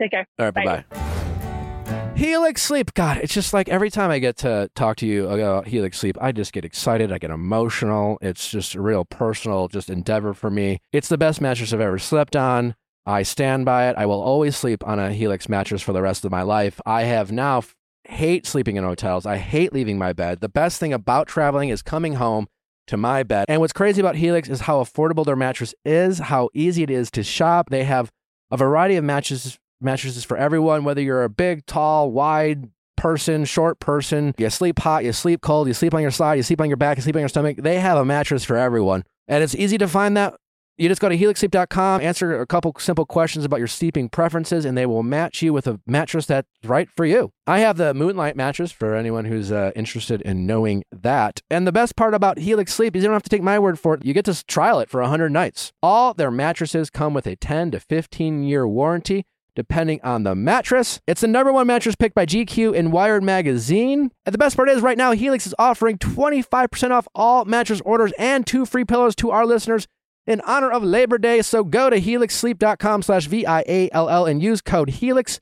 [SPEAKER 7] Take care.
[SPEAKER 1] All right, bye
[SPEAKER 7] Bye.
[SPEAKER 1] Helix Sleep. God, it's just like every time I get to talk to you about Helix Sleep, I just get excited. I get emotional. It's just a real personal just endeavor for me. It's the best mattress I've ever slept on. I stand by it. I will always sleep on a Helix mattress for the rest of my life. I have now f- hate sleeping in hotels. I hate leaving my bed. The best thing about traveling is coming home to my bed. And what's crazy about Helix is how affordable their mattress is, how easy it is to shop. They have a variety of mattresses mattresses for everyone, whether you're a big, tall, wide person, short person, you sleep hot, you sleep cold, you sleep on your side, you sleep on your back, you sleep on your stomach. They have a mattress for everyone. And it's easy to find that. You just go to helixsleep.com, answer a couple simple questions about your sleeping preferences, and they will match you with a mattress that's right for you. I have the Moonlight mattress for anyone who's uh, interested in knowing that. And the best part about Helix Sleep is you don't have to take my word for it. You get to trial it for 100 nights. All their mattresses come with a 10 to 15 year warranty depending on the mattress. It's the number one mattress picked by GQ and Wired Magazine. And the best part is, right now, Helix is offering 25% off all mattress orders and two free pillows to our listeners in honor of Labor Day. So go to helixsleep.com slash V-I-A-L-L and use code Helix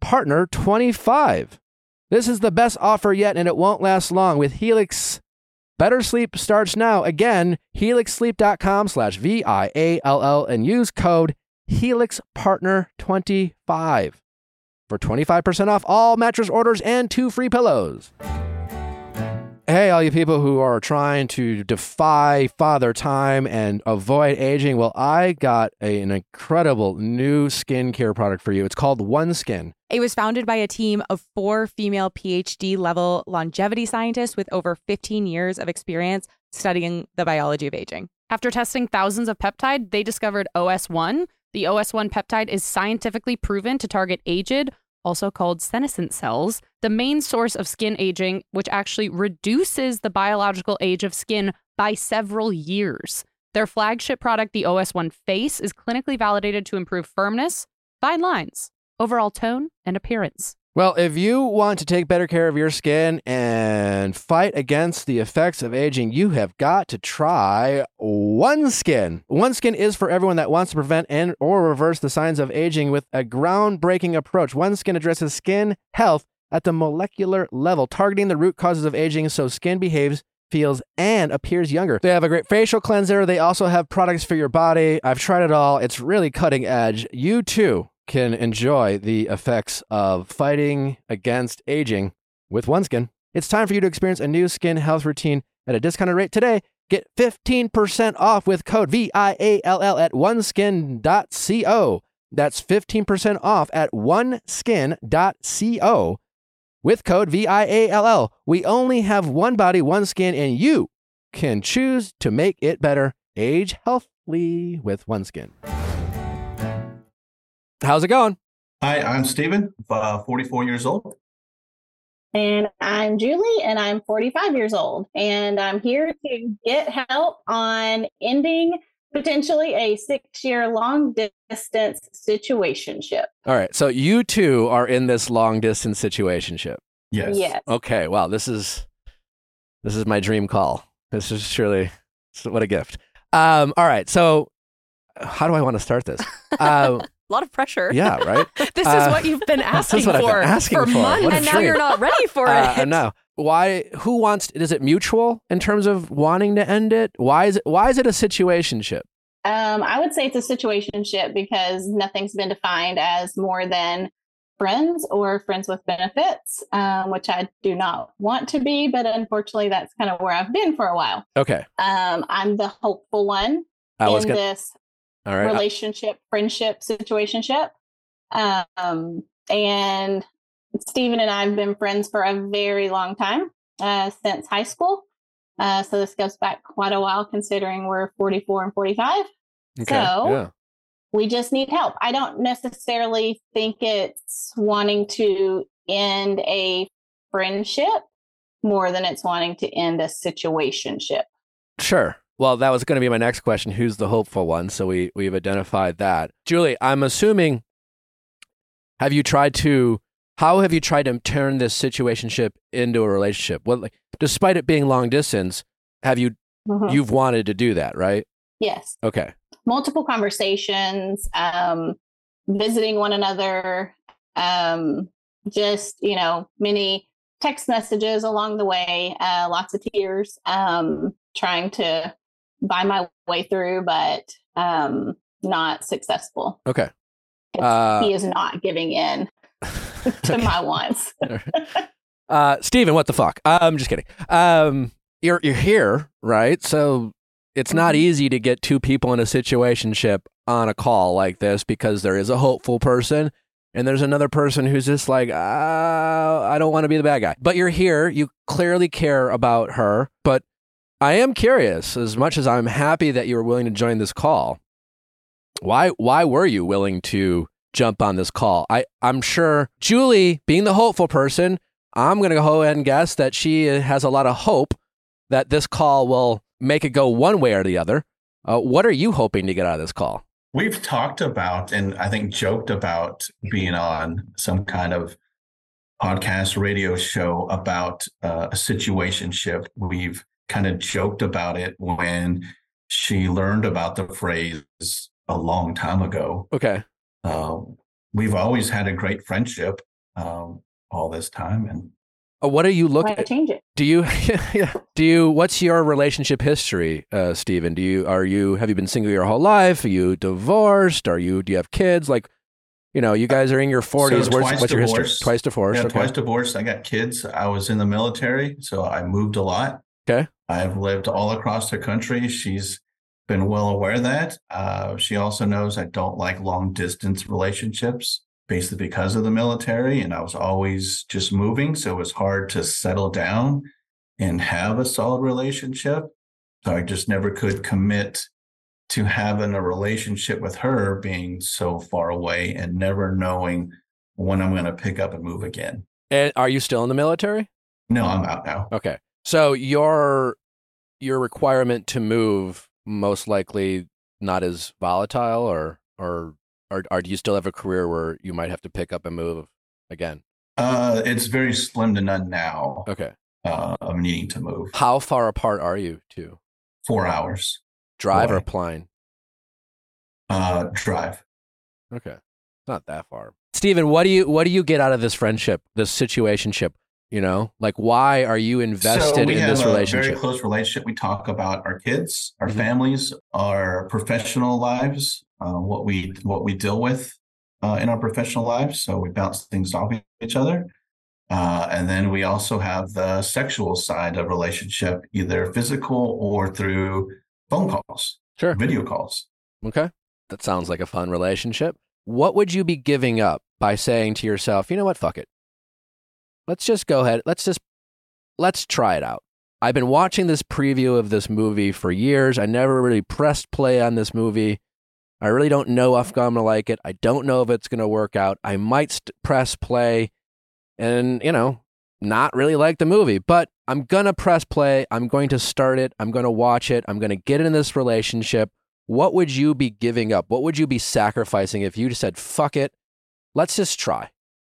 [SPEAKER 1] Partner 25. This is the best offer yet, and it won't last long. With Helix, better sleep starts now. Again, helixsleep.com slash V-I-A-L-L and use code Helix Partner 25 for 25% off all mattress orders and two free pillows. Hey, all you people who are trying to defy father time and avoid aging, well, I got a- an incredible new skincare product for you. It's called OneSkin.
[SPEAKER 3] It was founded by a team of four female PhD level longevity scientists with over 15 years of experience studying the biology of aging.
[SPEAKER 2] After testing thousands of peptide, they discovered OS1. The OS1 peptide is scientifically proven to target aged, also called senescent cells, the main source of skin aging, which actually reduces the biological age of skin by several years. Their flagship product, the OS1 Face, is clinically validated to improve firmness, fine lines, overall tone, and appearance.
[SPEAKER 1] Well, if you want to take better care of your skin and fight against the effects of aging, you have got to try OneSkin. One Skin is for everyone that wants to prevent and or reverse the signs of aging with a groundbreaking approach. OneSkin addresses skin health at the molecular level, targeting the root causes of aging so skin behaves feels and appears younger. They have a great facial cleanser. They also have products for your body. I've tried it all. It's really cutting edge. You too can enjoy the effects of fighting against aging with OneSkin. It's time for you to experience a new skin health routine at a discounted rate today. Get 15% off with code VIALL at oneskin.co. That's 15% off at oneskin.co with code VIALL. We only have one body, one skin, and you can choose to make it better. Age healthily with one skin. How's it going?
[SPEAKER 8] Hi, I'm Stephen, uh, 44 years old.
[SPEAKER 9] And I'm Julie, and I'm 45 years old. And I'm here to get help on ending potentially a six year long distance situationship.
[SPEAKER 1] All right. So you two are in this long distance situationship.
[SPEAKER 8] Yes.
[SPEAKER 9] Yes.
[SPEAKER 1] Okay. Wow. This is this is my dream call. This is surely what a gift. Um, all right. So how do I want to start this? Uh,
[SPEAKER 6] A lot of pressure.
[SPEAKER 1] Yeah, right.
[SPEAKER 3] This
[SPEAKER 1] Uh,
[SPEAKER 3] is what you've been
[SPEAKER 1] this
[SPEAKER 3] asking
[SPEAKER 1] is what I've
[SPEAKER 3] for
[SPEAKER 1] been asking
[SPEAKER 3] for
[SPEAKER 1] for.
[SPEAKER 3] months.
[SPEAKER 1] What a
[SPEAKER 6] and now
[SPEAKER 1] treat.
[SPEAKER 6] you're not ready for
[SPEAKER 1] Uh,
[SPEAKER 6] it.
[SPEAKER 1] no. Why? Who wants? Is it mutual in terms of wanting to end it? Why is it? Why is it a situationship?
[SPEAKER 9] Um, I would say it's a situationship because nothing's been defined as more than friends or friends with benefits, um, which I do not want to be, but unfortunately, that's kind of where I've been for a while.
[SPEAKER 1] Okay.
[SPEAKER 9] Um, I'm the hopeful one
[SPEAKER 1] I
[SPEAKER 9] in
[SPEAKER 1] gonna.
[SPEAKER 9] this
[SPEAKER 1] All right.
[SPEAKER 9] relationship, friendship, situationship. Um, and Stephen and I have been friends for a very long time, uh, since high school. Uh, so this goes back quite a while, considering we're 44 and 45.
[SPEAKER 1] Okay.
[SPEAKER 9] so-
[SPEAKER 1] yeah.
[SPEAKER 9] We just need help. I don't necessarily think it's wanting to end a friendship more than it's wanting to end a situationship.
[SPEAKER 1] Sure. Well, that was going to be my next question. Who's the hopeful one? So we we've identified that. Julie, I'm assuming. Have you tried to? How have you tried to turn this situationship into a relationship? Well, like, despite it being long distance, have you
[SPEAKER 9] Mhm.
[SPEAKER 1] you've wanted to do that, right?
[SPEAKER 9] yes.
[SPEAKER 1] Okay.
[SPEAKER 9] multiple conversations, um, visiting one another, um, just, you know, many text messages along the way, uh, lots of tears, um, trying to buy my way through, but um, not successful.
[SPEAKER 1] Okay. Uh,
[SPEAKER 9] he is not giving in to my wants.
[SPEAKER 1] Uh, Steven, what the fuck? I'm just kidding. Um, you're you're here, right? So it's not
[SPEAKER 9] Mhm.
[SPEAKER 1] easy to get two people in a situationship on a call like this because there is a hopeful person and there's another person who's just like, uh, I don't want to be the bad guy. But you're here. You clearly care about her. But I am curious, as much as I'm happy that you were willing to join this call. Why why were you willing to jump on this call? I I'm sure Julie, being the hopeful person, I'm going to go ahead and guess that she has a lot of hope that this call will make it go one way or the other. Uh, what are you hoping to get out of this call?
[SPEAKER 8] We've talked about and I think joked about being on some kind of podcast radio show about uh, a situationship. We've kind of joked about it when she learned about the phrase a long time ago.
[SPEAKER 1] Okay.
[SPEAKER 8] Uh, we've always had a great friendship um, all this time, and
[SPEAKER 1] Uh, what are you
[SPEAKER 9] Why
[SPEAKER 1] looking?
[SPEAKER 9] change it?
[SPEAKER 1] Do you? do you? What's your relationship history, uh, Stephen? Do you? Are you? Have you been single your whole life? Are you divorced? Are you? Do you have kids? Like, you know, you guys are in your forties.
[SPEAKER 8] So
[SPEAKER 1] Where's
[SPEAKER 8] twice
[SPEAKER 1] what's your history?
[SPEAKER 8] divorced.
[SPEAKER 1] Twice divorced.
[SPEAKER 8] Yeah,
[SPEAKER 1] okay.
[SPEAKER 8] twice divorced. I got kids. I was in the military, so I moved a lot.
[SPEAKER 1] Okay.
[SPEAKER 8] I've lived all across the country. She's been well aware of that. Uh, she also knows I don't like long distance relationships, basically because of the military. And I was always just moving. So it was hard to settle down and have a solid relationship. So I just never could commit to having a relationship with her being so far away and never knowing when I'm going to pick up and move again.
[SPEAKER 1] And are you still in the military?
[SPEAKER 8] No, I'm out now.
[SPEAKER 1] Okay. So your your requirement to move most likely not as volatile or or or, or do you still have a career where you might have to pick up and move again?
[SPEAKER 8] Uh, it's very slim to none now.
[SPEAKER 1] Okay.
[SPEAKER 8] Uh, I'm needing to move
[SPEAKER 1] How far apart are you two?
[SPEAKER 8] four hours.
[SPEAKER 1] Drive or plane?
[SPEAKER 8] Uh, drive.
[SPEAKER 1] Okay. Not that far. Steven, what do you what do you get out of this friendship, this situationship? You know, like why are you
[SPEAKER 8] so
[SPEAKER 1] invested
[SPEAKER 8] we
[SPEAKER 1] in
[SPEAKER 8] have
[SPEAKER 1] this
[SPEAKER 8] a
[SPEAKER 1] relationship?
[SPEAKER 8] very close relationship. We talk about our kids, our
[SPEAKER 1] Mhm.
[SPEAKER 8] families, our professional lives, uh, what we what we deal with uh, in our professional lives. So we bounce things off each other. Uh, and then we also have the sexual side of relationship, either physical or through phone calls,
[SPEAKER 1] Sure.
[SPEAKER 8] video calls.
[SPEAKER 1] Okay. That sounds like a fun relationship. What would you be giving up by saying to yourself, you know what, fuck it. Let's just go ahead. Let's just, let's try it out. I've been watching this preview of this movie for years. I never really pressed play on this movie. I really don't know if I'm going to like it. I don't know if it's going to work out. I might st- press play and, you know, not really like the movie, but I'm going to press play. I'm going to start it. I'm going to watch it. I'm going to get in this relationship what would you be giving up? What would you be sacrificing if you just said, fuck it, let's just try?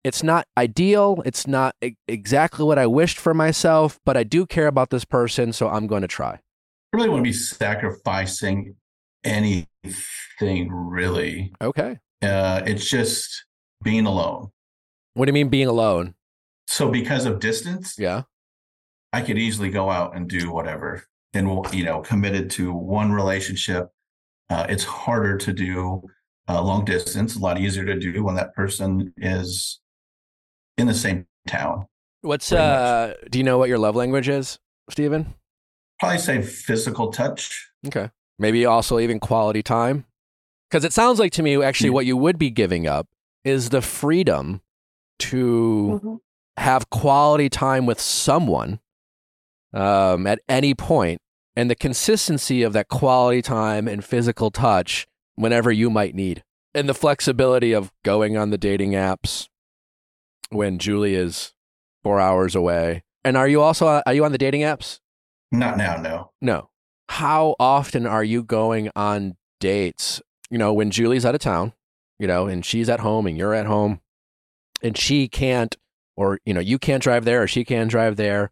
[SPEAKER 1] It's not ideal. It's not e- exactly what I wished for myself, but I do care about this person, so I'm going to try.
[SPEAKER 8] I really want to be sacrificing anything really.
[SPEAKER 1] Okay.
[SPEAKER 8] Uh, it's just being alone.
[SPEAKER 1] What do you mean being alone?
[SPEAKER 8] So because of distance,
[SPEAKER 1] Yeah.
[SPEAKER 8] I could easily go out and do whatever and you know committed to one relationship. Uh, it's harder to do uh, long distance. A lot easier to do when that person is in the same town.
[SPEAKER 1] What's
[SPEAKER 8] Pretty much.
[SPEAKER 1] uh? Do you know what your love language is, Stephen?
[SPEAKER 8] Probably say physical touch.
[SPEAKER 1] Okay. Maybe also even quality time. Because it sounds like to me, actually,
[SPEAKER 8] Mm.
[SPEAKER 1] what you would be giving up is the freedom to
[SPEAKER 9] Mhm.
[SPEAKER 1] have quality time with someone um, at any point and the consistency of that quality time and physical touch whenever you might need. And the flexibility of going on the dating apps when Julie is four hours away. And are you also uh, are you on the dating apps?
[SPEAKER 8] Not now, no.
[SPEAKER 1] No. How often are you going on dates? You know, when Julie's out of town, you know, and she's at home and you're at home and she can't, or, you know, you can't drive there or she can't drive there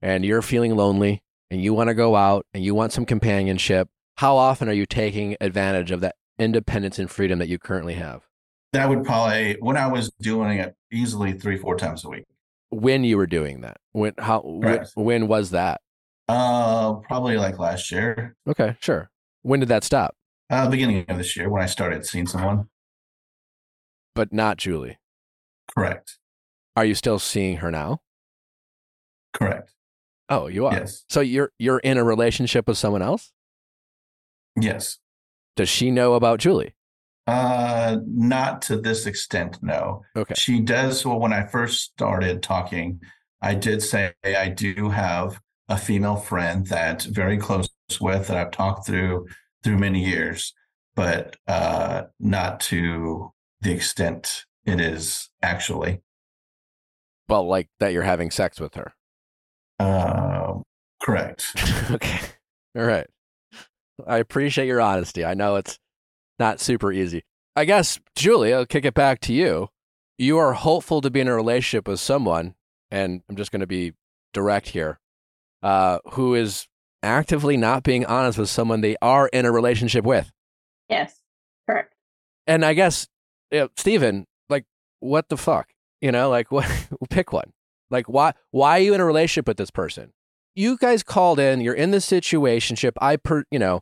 [SPEAKER 1] and you're feeling lonely and you want to go out and you want some companionship. How often are you taking advantage of that independence and freedom that you currently have
[SPEAKER 8] That would probably when I was doing it easily three, four times a week.
[SPEAKER 1] when you were doing that? When, how, when, when was that?
[SPEAKER 8] Uh, probably like last year,
[SPEAKER 1] Okay, sure. When did that stop?
[SPEAKER 8] uh, beginning of this year when I started seeing someone.
[SPEAKER 1] But not Julie.
[SPEAKER 8] Correct.
[SPEAKER 1] Are you still seeing her now?
[SPEAKER 8] Correct.
[SPEAKER 1] Oh, you are.
[SPEAKER 8] Yes.
[SPEAKER 1] So you're you're in a relationship with someone else?
[SPEAKER 8] Yes.
[SPEAKER 1] Does she know about Julie?
[SPEAKER 8] Uh, not to this extent, no.
[SPEAKER 1] Okay.
[SPEAKER 8] She does. Well, when I first started talking, I did say I do have a female friend that very close with that I've talked through through many years, but uh, not to the extent it is actually.
[SPEAKER 1] Well, like that you're having sex with her.
[SPEAKER 8] Uh, correct.
[SPEAKER 1] okay. All right. I appreciate your honesty. I know it's not super easy. I guess, Julie, I'll kick it back to you. You are hopeful to be in a relationship with someone, and I'm just going to be direct here, uh, who is actively not being honest with someone they are in a relationship with.
[SPEAKER 9] Yes, correct.
[SPEAKER 1] And I guess, you know, Steven, like, what the fuck? You know, like, what? pick one. Like, why? Why are you in a relationship with this person? You guys called in. You're in this situationship. I, per, you know,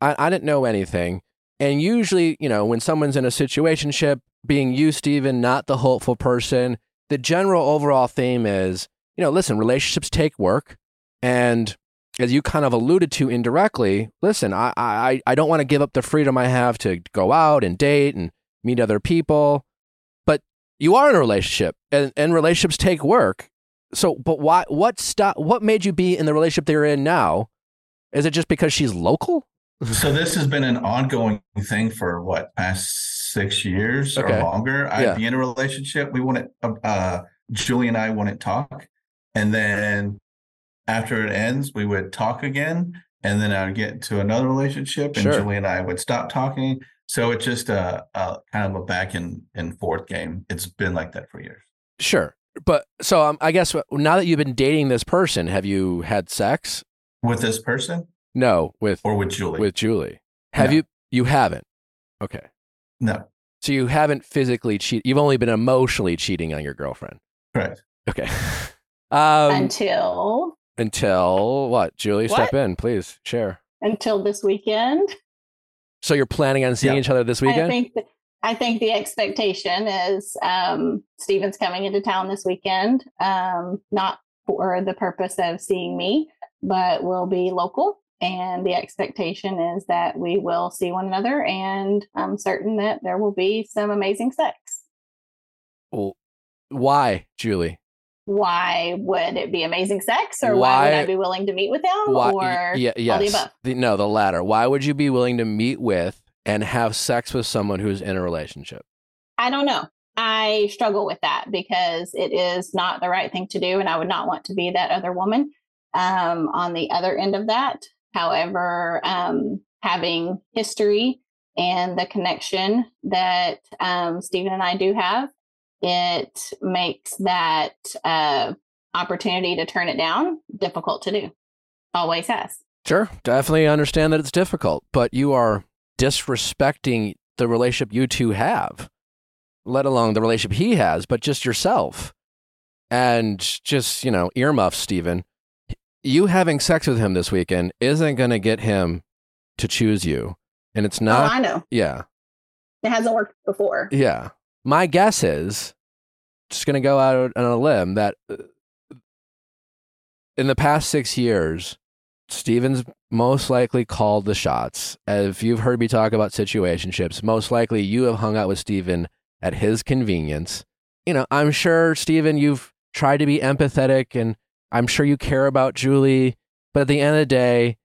[SPEAKER 1] I, I didn't know anything. And usually, you know, when someone's in a situationship, being you, Steven, not the hopeful person, the general overall theme is, you know, listen, relationships take work, and as you kind of alluded to indirectly, listen, I I I don't want to give up the freedom I have to go out and date and meet other people, but you are in a relationship, and, and relationships take work. So, but why? What stop? What made you be in the relationship that you're in now? Is it just because she's local?
[SPEAKER 8] So this has been an ongoing thing for what past six years
[SPEAKER 1] Okay.
[SPEAKER 8] or longer. I'd be in a relationship. We wouldn't. Uh, uh, Julie and I wouldn't talk, and then after it ends, we would talk again, and then I would get into another relationship, and
[SPEAKER 1] Sure.
[SPEAKER 8] Julie and I would stop talking. So it's just a, a kind of a back and, and forth game. It's been like that for years.
[SPEAKER 1] Sure, but so um, I guess now that you've been dating this person, have you had sex?
[SPEAKER 8] With this person
[SPEAKER 1] No, with
[SPEAKER 8] or with Julie?
[SPEAKER 1] with Julie. Have
[SPEAKER 8] No.
[SPEAKER 1] you? You haven't. Okay.
[SPEAKER 8] no,
[SPEAKER 1] So you haven't physically cheated. You've only been emotionally cheating on your girlfriend.
[SPEAKER 8] correct.
[SPEAKER 1] Okay. Um,
[SPEAKER 9] until
[SPEAKER 1] until what? Julie, step in, please. Share.
[SPEAKER 9] until this weekend.
[SPEAKER 1] So you're planning on seeing
[SPEAKER 8] Yeah.
[SPEAKER 1] each other this weekend?
[SPEAKER 9] I
[SPEAKER 1] weekend?
[SPEAKER 9] think th- I think the expectation is um, Steven's coming into town this weekend, um, not for the purpose of seeing me, but will be local. And the expectation is that we will see one another, and I'm certain that there will be some amazing sex.
[SPEAKER 1] Well, why, Julie?
[SPEAKER 9] Why would it be amazing sex, or why,
[SPEAKER 1] Why-
[SPEAKER 9] would I be willing to meet with him,
[SPEAKER 1] Why?
[SPEAKER 9] or
[SPEAKER 1] yeah,
[SPEAKER 9] all the
[SPEAKER 1] yes. The- no, the latter. Why would you be willing to meet with and have sex with someone who's in a relationship?
[SPEAKER 9] I don't know. I struggle with that because it is not the right thing to do, and I would not want to be that other woman um, on the other end of that. However, um, having history and the connection that um, Stephen and I do have, it makes that uh, opportunity to turn it down difficult to do. Always has.
[SPEAKER 1] Sure, definitely understand that it's difficult, but you are disrespecting the relationship you two have, let alone the relationship he has, but just yourself. And just, you know, earmuffs, Stephen. You having sex with him this weekend isn't going to get him to choose you. And it's not.
[SPEAKER 9] oh,
[SPEAKER 1] not,
[SPEAKER 9] I know.
[SPEAKER 1] yeah,
[SPEAKER 9] It hasn't worked before.
[SPEAKER 1] yeah. My guess is just going to go out on a limb that uh, in the past six years, Steven's most likely called the shots. If you've heard me talk about situationships, most likely you have hung out with Steven at his convenience. You know, I'm sure, Steven, you've tried to be empathetic and I'm sure you care about Julie, but at the end of the day,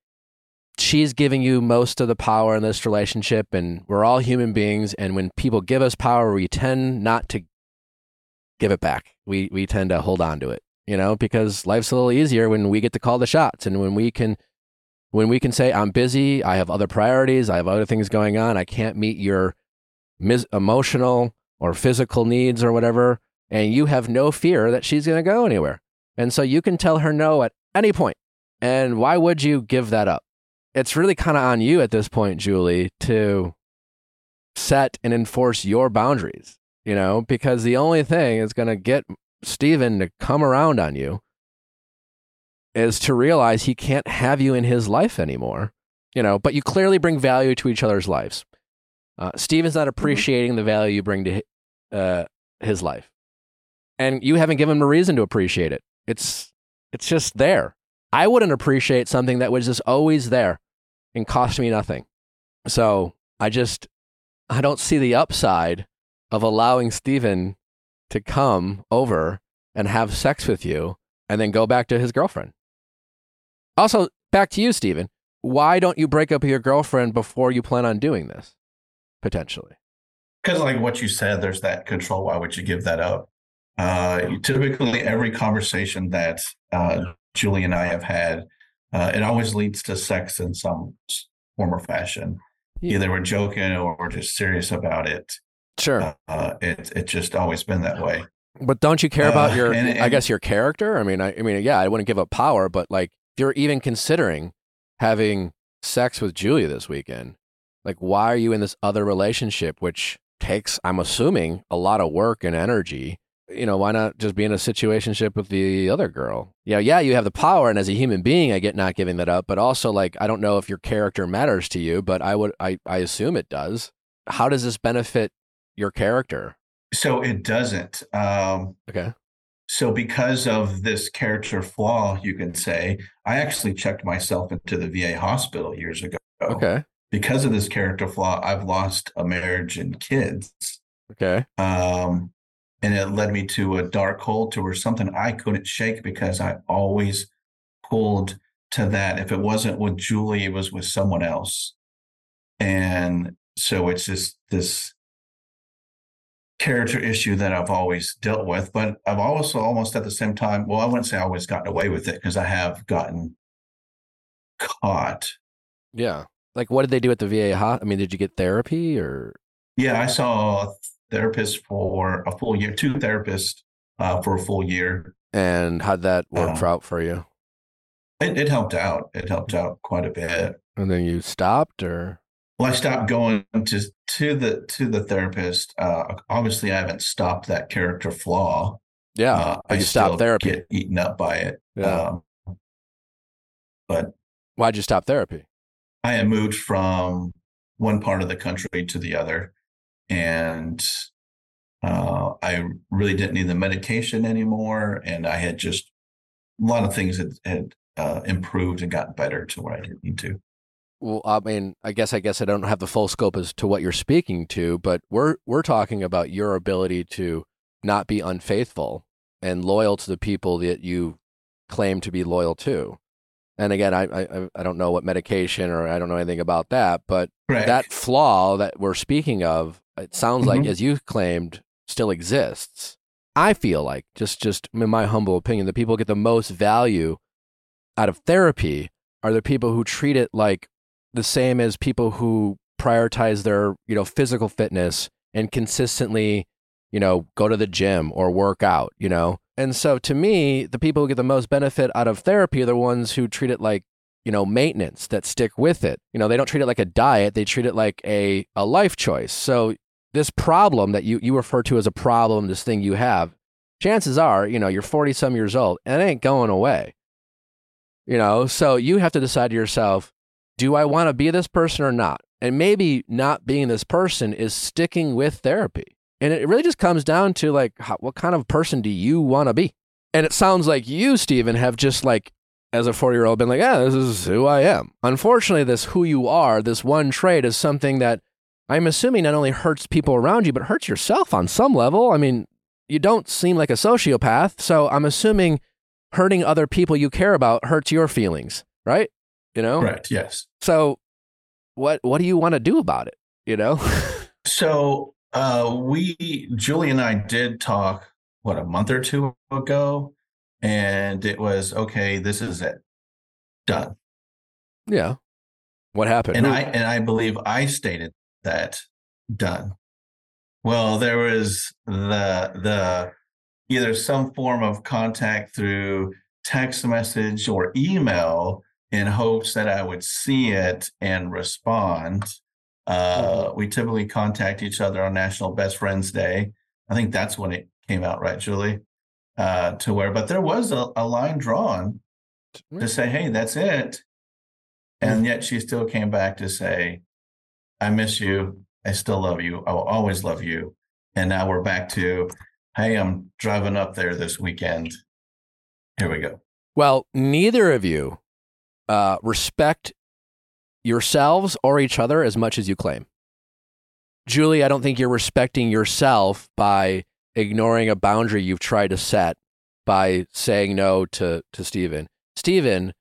[SPEAKER 1] she's giving you most of the power in this relationship and we're all human beings and when people give us power we tend not to give it back. We we tend to hold on to it you know because life's a little easier when we get to call the shots and when we can when we can say i'm busy i have other priorities i have other things going on i can't meet your mis- emotional or physical needs or whatever and you have no fear that she's going to go anywhere and so you can tell her no at any point. and why would you give that up it's really kind of on you at this point, Julie, to set and enforce your boundaries, you know, because the only thing is going to get Steven to come around on you is to realize he can't have you in his life anymore, you know, but you clearly bring value to each other's lives. Uh, Steven's not appreciating the value you bring to uh, his life. And you haven't given him a reason to appreciate it. It's, it's just there. I wouldn't appreciate something that was just always there and cost me nothing. So I just, I don't see the upside of allowing Steven to come over and have sex with you and then go back to his girlfriend. Also, back to you, Steven. Why don't you break up with your girlfriend before you plan on doing this? Potentially.
[SPEAKER 8] Because, like what you said, there's that control. Why would you give that up? Uh, typically, every conversation that uh, Julie and I have had, uh, it always leads to sex in some form or fashion.
[SPEAKER 1] Yeah.
[SPEAKER 8] Either we're joking or we're just serious about it.
[SPEAKER 1] Sure.
[SPEAKER 8] Uh, it it's just always been that way.
[SPEAKER 1] But don't you care about
[SPEAKER 8] Uh,
[SPEAKER 1] your,
[SPEAKER 8] and-
[SPEAKER 1] I guess, your character? I mean, I, I mean, yeah, I wouldn't give up power, but like, if you're even considering having sex with Julia this weekend, like, why are you in this other relationship, which takes, I'm assuming, a lot of work and energy? You know, why not just be in a situationship with the other girl? Yeah, yeah, you have the power, and as a human being, I get not giving that up. But also, like, I don't know if your character matters to you, but I would, I, I assume it does. How does this benefit your character?
[SPEAKER 8] So it doesn't. Um,
[SPEAKER 1] Okay.
[SPEAKER 8] so because of this character flaw, you can say, I actually checked myself into the VA hospital years ago.
[SPEAKER 1] Okay.
[SPEAKER 8] Because of this character flaw, I've lost a marriage and kids.
[SPEAKER 1] Okay.
[SPEAKER 8] Um, and it led me to a dark hole to where something I couldn't shake because I always pulled to that. If it wasn't with Julie, it was with someone else. And so it's just this character issue that I've always dealt with, but I've also almost at the same time, well, I wouldn't say I always gotten away with it because I have gotten caught.
[SPEAKER 1] Yeah. Like, what did they do at the VA? I mean, did you get therapy or?
[SPEAKER 8] Yeah, I saw therapist for a full year, two therapists uh, for a full year.
[SPEAKER 1] And how'd that work
[SPEAKER 8] Uh,
[SPEAKER 1] out for you?
[SPEAKER 8] It, it helped out. It helped out quite a bit.
[SPEAKER 1] And then you stopped, or
[SPEAKER 8] Well, I stopped going to to the to the therapist. Uh, obviously, I haven't stopped that character flaw.
[SPEAKER 1] yeah,
[SPEAKER 8] Uh, I
[SPEAKER 1] stopped therapy.
[SPEAKER 8] Get eaten up by it.
[SPEAKER 1] Yeah.
[SPEAKER 8] Um, but
[SPEAKER 1] Why'd you stop therapy?
[SPEAKER 8] I had moved from one part of the country to the other, and uh, I really didn't need the medication anymore. And I had just a lot of things had, had uh, improved and gotten better to where I didn't need to.
[SPEAKER 1] Well, I mean, I guess I guess I don't have the full scope as to what you're speaking to, but we're we're talking about your ability to not be unfaithful and loyal to the people that you claim to be loyal to. And again, I I, I don't know what medication or I don't know anything about that, but
[SPEAKER 8] Right.
[SPEAKER 1] that flaw that we're speaking of, it sounds like,
[SPEAKER 8] Mhm.
[SPEAKER 1] as you claimed, still exists. I feel like, just just in my humble opinion, the people who get the most value out of therapy are the people who treat it like the same as people who prioritize their you know physical fitness and consistently you know go to the gym or work out you know and so to me the people who get the most benefit out of therapy are the ones who treat it like you know, maintenance that stick with it. You know, they don't treat it like a diet, they treat it like a, a life choice. So this problem that you, you refer to as a problem, this thing you have, chances are, you know, you're 40 some years old and it ain't going away. You know, so you have to decide to yourself, do I want to be this person or not? And maybe not being this person is sticking with therapy. And it really just comes down to like, how, what kind of person do you want to be? And it sounds like you, Stephen, have just like, as a 40 year old, been like, yeah, this is who I am. Unfortunately, this who you are, this one trait is something that I'm assuming not only hurts people around you, but hurts yourself on some level. I mean, you don't seem like a sociopath. So I'm assuming hurting other people you care about hurts your feelings, right? You know?
[SPEAKER 8] Correct. Yes.
[SPEAKER 1] So what what do you want to do about it? You know?
[SPEAKER 8] So uh, we, Julie and I did talk, what, a month or two ago, and it was okay. This is it, done.
[SPEAKER 1] yeah. What happened?
[SPEAKER 8] And I and I believe I stated that done. Well, there was the the either some form of contact through text message or email in hopes that I would see it and respond. Uh, we typically contact each other on National Best Friends Day. I think that's when it came out, right, Julie? Uh, to where, but there was a, a line drawn to say, hey, that's it. And yet she still came back to say, I miss you. I still love you. I will always love you. And now we're back to, hey, I'm driving up there this weekend. Here we go.
[SPEAKER 1] Well, neither of you uh, respect yourselves or each other as much as you claim. Julie, I don't think you're respecting yourself by ignoring a boundary you've tried to set by saying no to, to Stephen. Stephen,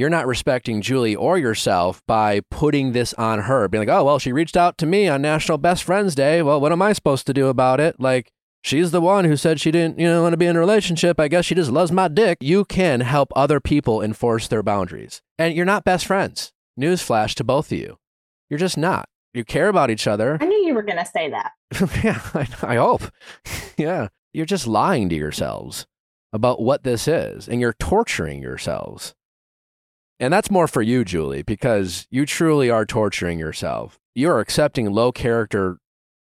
[SPEAKER 1] you're not respecting Julie or yourself by putting this on her, being like, oh, well, she reached out to me on National Best Friends Day. Well, what am I supposed to do about it? Like, she's the one who said she didn't, you know, want to be in a relationship. I guess she just loves my dick. You can help other people enforce their boundaries. And you're not best friends. Newsflash to both of you. You're just not. You care about each other.
[SPEAKER 9] I knew you were going to say that.
[SPEAKER 1] yeah, I, I hope. yeah. You're just lying to yourselves about what this is, and you're torturing yourselves. And that's more for you, Julie, because you truly are torturing yourself. You're accepting low character,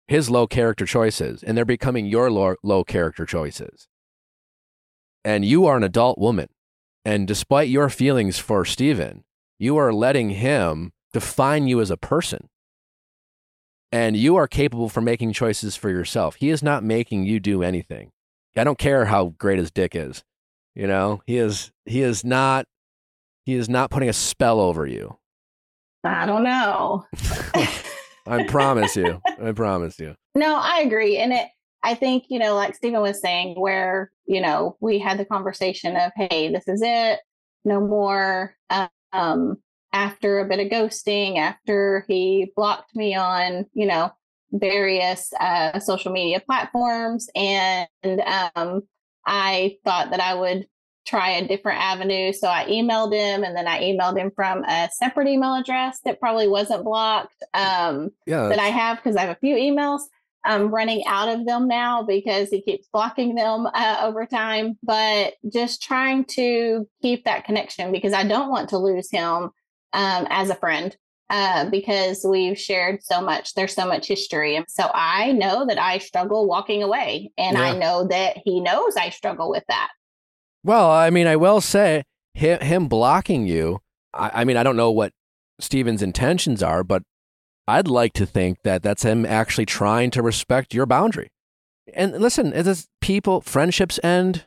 [SPEAKER 1] his low character choices, and they're becoming your low, low character choices. And you are an adult woman. And despite your feelings for Steven, you are letting him define you as a person and you are capable for making choices for yourself. He is not making you do anything. I don't care how great his dick is. You know, he is he is not he is not putting a spell over you.
[SPEAKER 9] I don't know.
[SPEAKER 1] I promise you. I promise you.
[SPEAKER 9] No, I agree. And it, I think, you know, like Stephen was saying, where, you know, we had the conversation of, hey, this is it, no more. Um, after a bit of ghosting, after he blocked me on, you know, various uh, social media platforms. And um, I thought that I would try a different avenue. So I emailed him and then I emailed him from a separate email address that probably wasn't blocked. Um,
[SPEAKER 1] Yeah.
[SPEAKER 9] that I have because I have a few emails. I'm running out of them now because he keeps blocking them uh, over time. But just trying to keep that connection because I don't want to lose him um, as a friend uh, because we've shared so much. There's so much history. And so I know that I struggle walking away. And I know that he knows I struggle with that.
[SPEAKER 1] Well, I mean, I will say him, him blocking you. I, I mean, I don't know what Steven's intentions are, but I'd like to think that that's him actually trying to respect your boundary. And listen, is people, friendships end,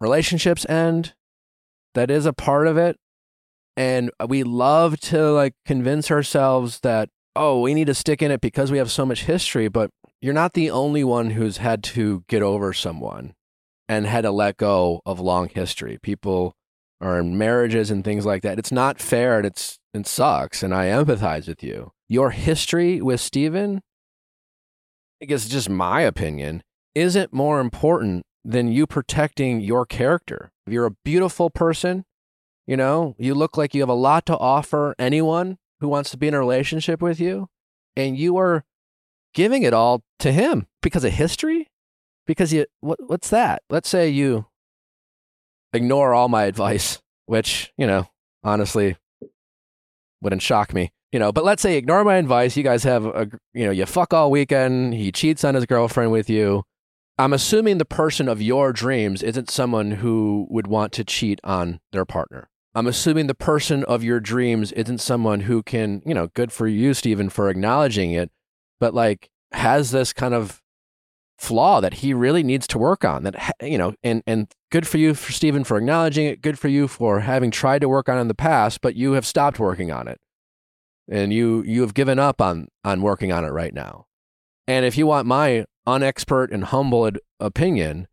[SPEAKER 1] relationships end. That is a part of it. And we love to like convince ourselves that, oh, we need to stick in it because we have so much history. But you're not the only one who's had to get over someone and had to let go of long history. People are in marriages and things like that. It's not fair and it's it sucks. And I empathize with you. Your history with Steven, I guess just my opinion, isn't more important than you protecting your character. If you're a beautiful person, you know, you look like you have a lot to offer anyone who wants to be in a relationship with you, and you are giving it all to him because of history? Because you what what's that? Let's say you ignore all my advice, which, you know, honestly, wouldn't shock me. You know, but let's say ignore my advice. You guys have a, you know, you fuck all weekend. He cheats on his girlfriend with you. I'm assuming the person of your dreams isn't someone who would want to cheat on their partner. I'm assuming the person of your dreams isn't someone who can, you know, good for you, Stephen, for acknowledging it, but like has this kind of flaw that he really needs to work on that you know and and good for you for Stephen for acknowledging it good for you for having tried to work on it in the past but you have stopped working on it and you you have given up on on working on it right now and if you want my unexpert and humble opinion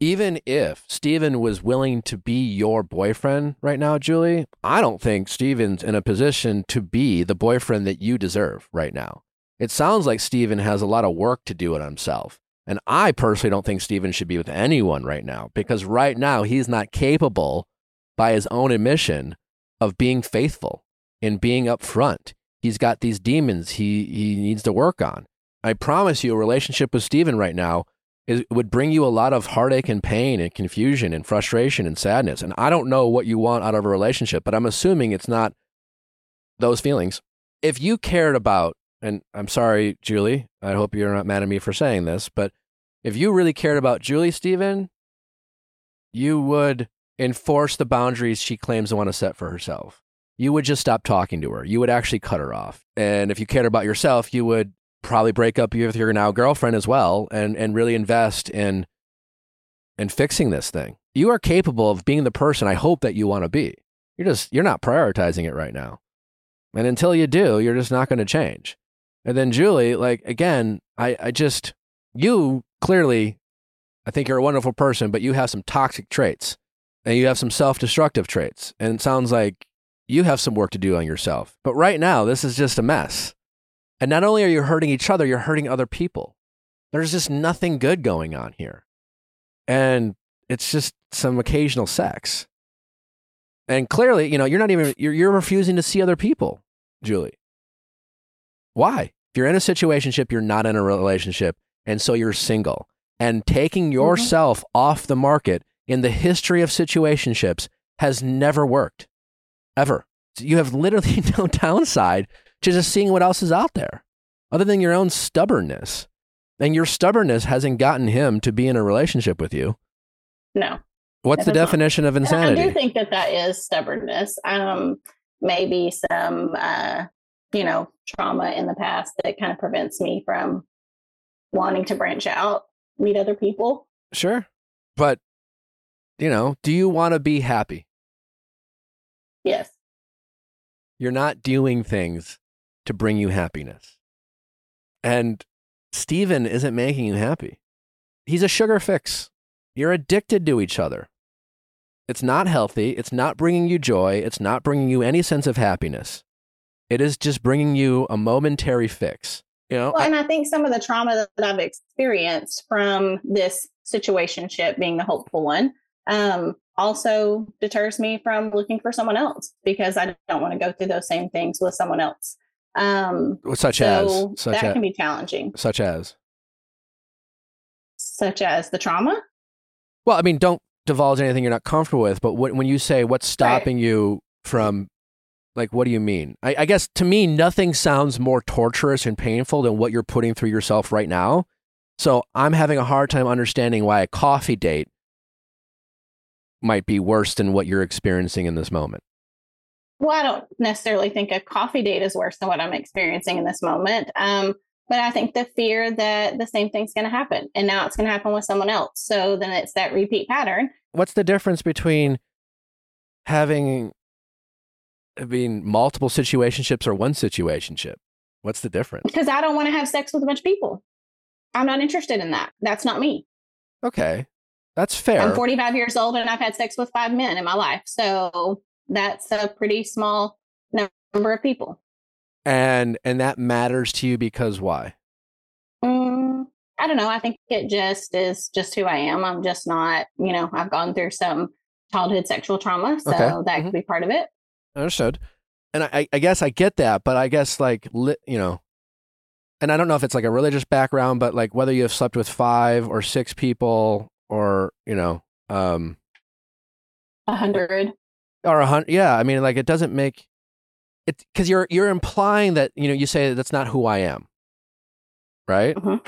[SPEAKER 1] even if Stephen was willing to be your boyfriend right now, Julie, I don't think Stephen's in a position to be the boyfriend that you deserve right now. It sounds like Steven has a lot of work to do on himself. And I personally don't think Steven should be with anyone right now because right now he's not capable, by his own admission, of being faithful and being upfront. He's got these demons he, he needs to work on. I promise you, a relationship with Steven right now is, would bring you a lot of heartache and pain and confusion and frustration and sadness. And I don't know what you want out of a relationship, but I'm assuming it's not those feelings. If you cared about, and I'm sorry, Julie, I hope you're not mad at me for saying this, but if you really cared about Julie Steven, you would enforce the boundaries she claims to want to set for herself. You would just stop talking to her. You would actually cut her off. And if you cared about yourself, you would probably break up with your now girlfriend as well and, and really invest in in fixing this thing. You are capable of being the person I hope that you want to be. You're just you're not prioritizing it right now. And until you do, you're just not going to change. And then Julie, like again, I, I just you clearly I think you're a wonderful person, but you have some toxic traits and you have some self-destructive traits. And it sounds like you have some work to do on yourself. But right now, this is just a mess. And not only are you hurting each other, you're hurting other people. There's just nothing good going on here. And it's just some occasional sex. And clearly, you know, you're not even, you're, you're refusing to see other people, Julie. Why? If you're in a situationship, you're not in a relationship. And so you're single. And taking yourself off the market in the history of situationships has never worked, ever. You have literally no downside to just seeing what else is out there other than your own stubbornness. And your stubbornness hasn't gotten him to be in a relationship with you.
[SPEAKER 9] No.
[SPEAKER 1] What's the
[SPEAKER 9] It has not.
[SPEAKER 1] definition of
[SPEAKER 9] And I do think that that is stubbornness. Um, maybe some, uh, you know, trauma in the past that kind of prevents me from wanting to branch out, meet other people.
[SPEAKER 1] Sure. But, you know, do you want to be happy?
[SPEAKER 9] Yes.
[SPEAKER 1] You're not doing things to bring you happiness. And Steven isn't making you happy. He's a sugar fix. You're addicted to each other. It's not healthy. It's not bringing you joy. It's not bringing you any sense of happiness. It is just bringing you a momentary fix. You know,
[SPEAKER 9] Well, and I think some of the trauma that I've experienced from this situationship being the hopeful one um, also deters me from looking for someone else because I don't want to go through those same things with someone else. Um,
[SPEAKER 1] such
[SPEAKER 9] so
[SPEAKER 1] as, such
[SPEAKER 9] that
[SPEAKER 1] as,
[SPEAKER 9] can be challenging,
[SPEAKER 1] such as.
[SPEAKER 9] such as the trauma.
[SPEAKER 1] Well, I mean, don't divulge anything you're not comfortable with. But when when you say what's stopping you from, like, what do you mean? I, I guess to me, nothing sounds more torturous and painful than what you're putting through yourself right now. So I'm having a hard time understanding why a coffee date might be worse than what you're experiencing in this moment.
[SPEAKER 9] Well, I don't necessarily think a coffee date is worse than what I'm experiencing in this moment. Um, but I think the fear that the same thing's going to happen and now it's going to happen with someone else. So then it's that repeat pattern.
[SPEAKER 1] What's the difference between having, I mean, multiple situationships or one situationship? What's the difference?
[SPEAKER 9] Because I don't want to have sex with a bunch of people. I'm not interested in that. That's not me.
[SPEAKER 1] Okay, that's fair.
[SPEAKER 9] I'm 45 years old and I've had sex with five men in my life. So that's a pretty small number of people.
[SPEAKER 1] and and that matters to you because why?
[SPEAKER 9] Mm, I don't know. I think it just is just who I am. I'm just not, you know, I've gone through some childhood sexual trauma. So
[SPEAKER 1] Okay.
[SPEAKER 9] that could be part of it.
[SPEAKER 1] Understood. And I, I guess I get that, but I guess like li- you know, and I don't know if it's like a religious background, but like whether you have slept with five or six people or you know, um,
[SPEAKER 9] A hundred.
[SPEAKER 1] or a hundred. Yeah, I mean, like it doesn't make it because you're you're implying that you know you say that's not who I am, right?
[SPEAKER 9] Mhm.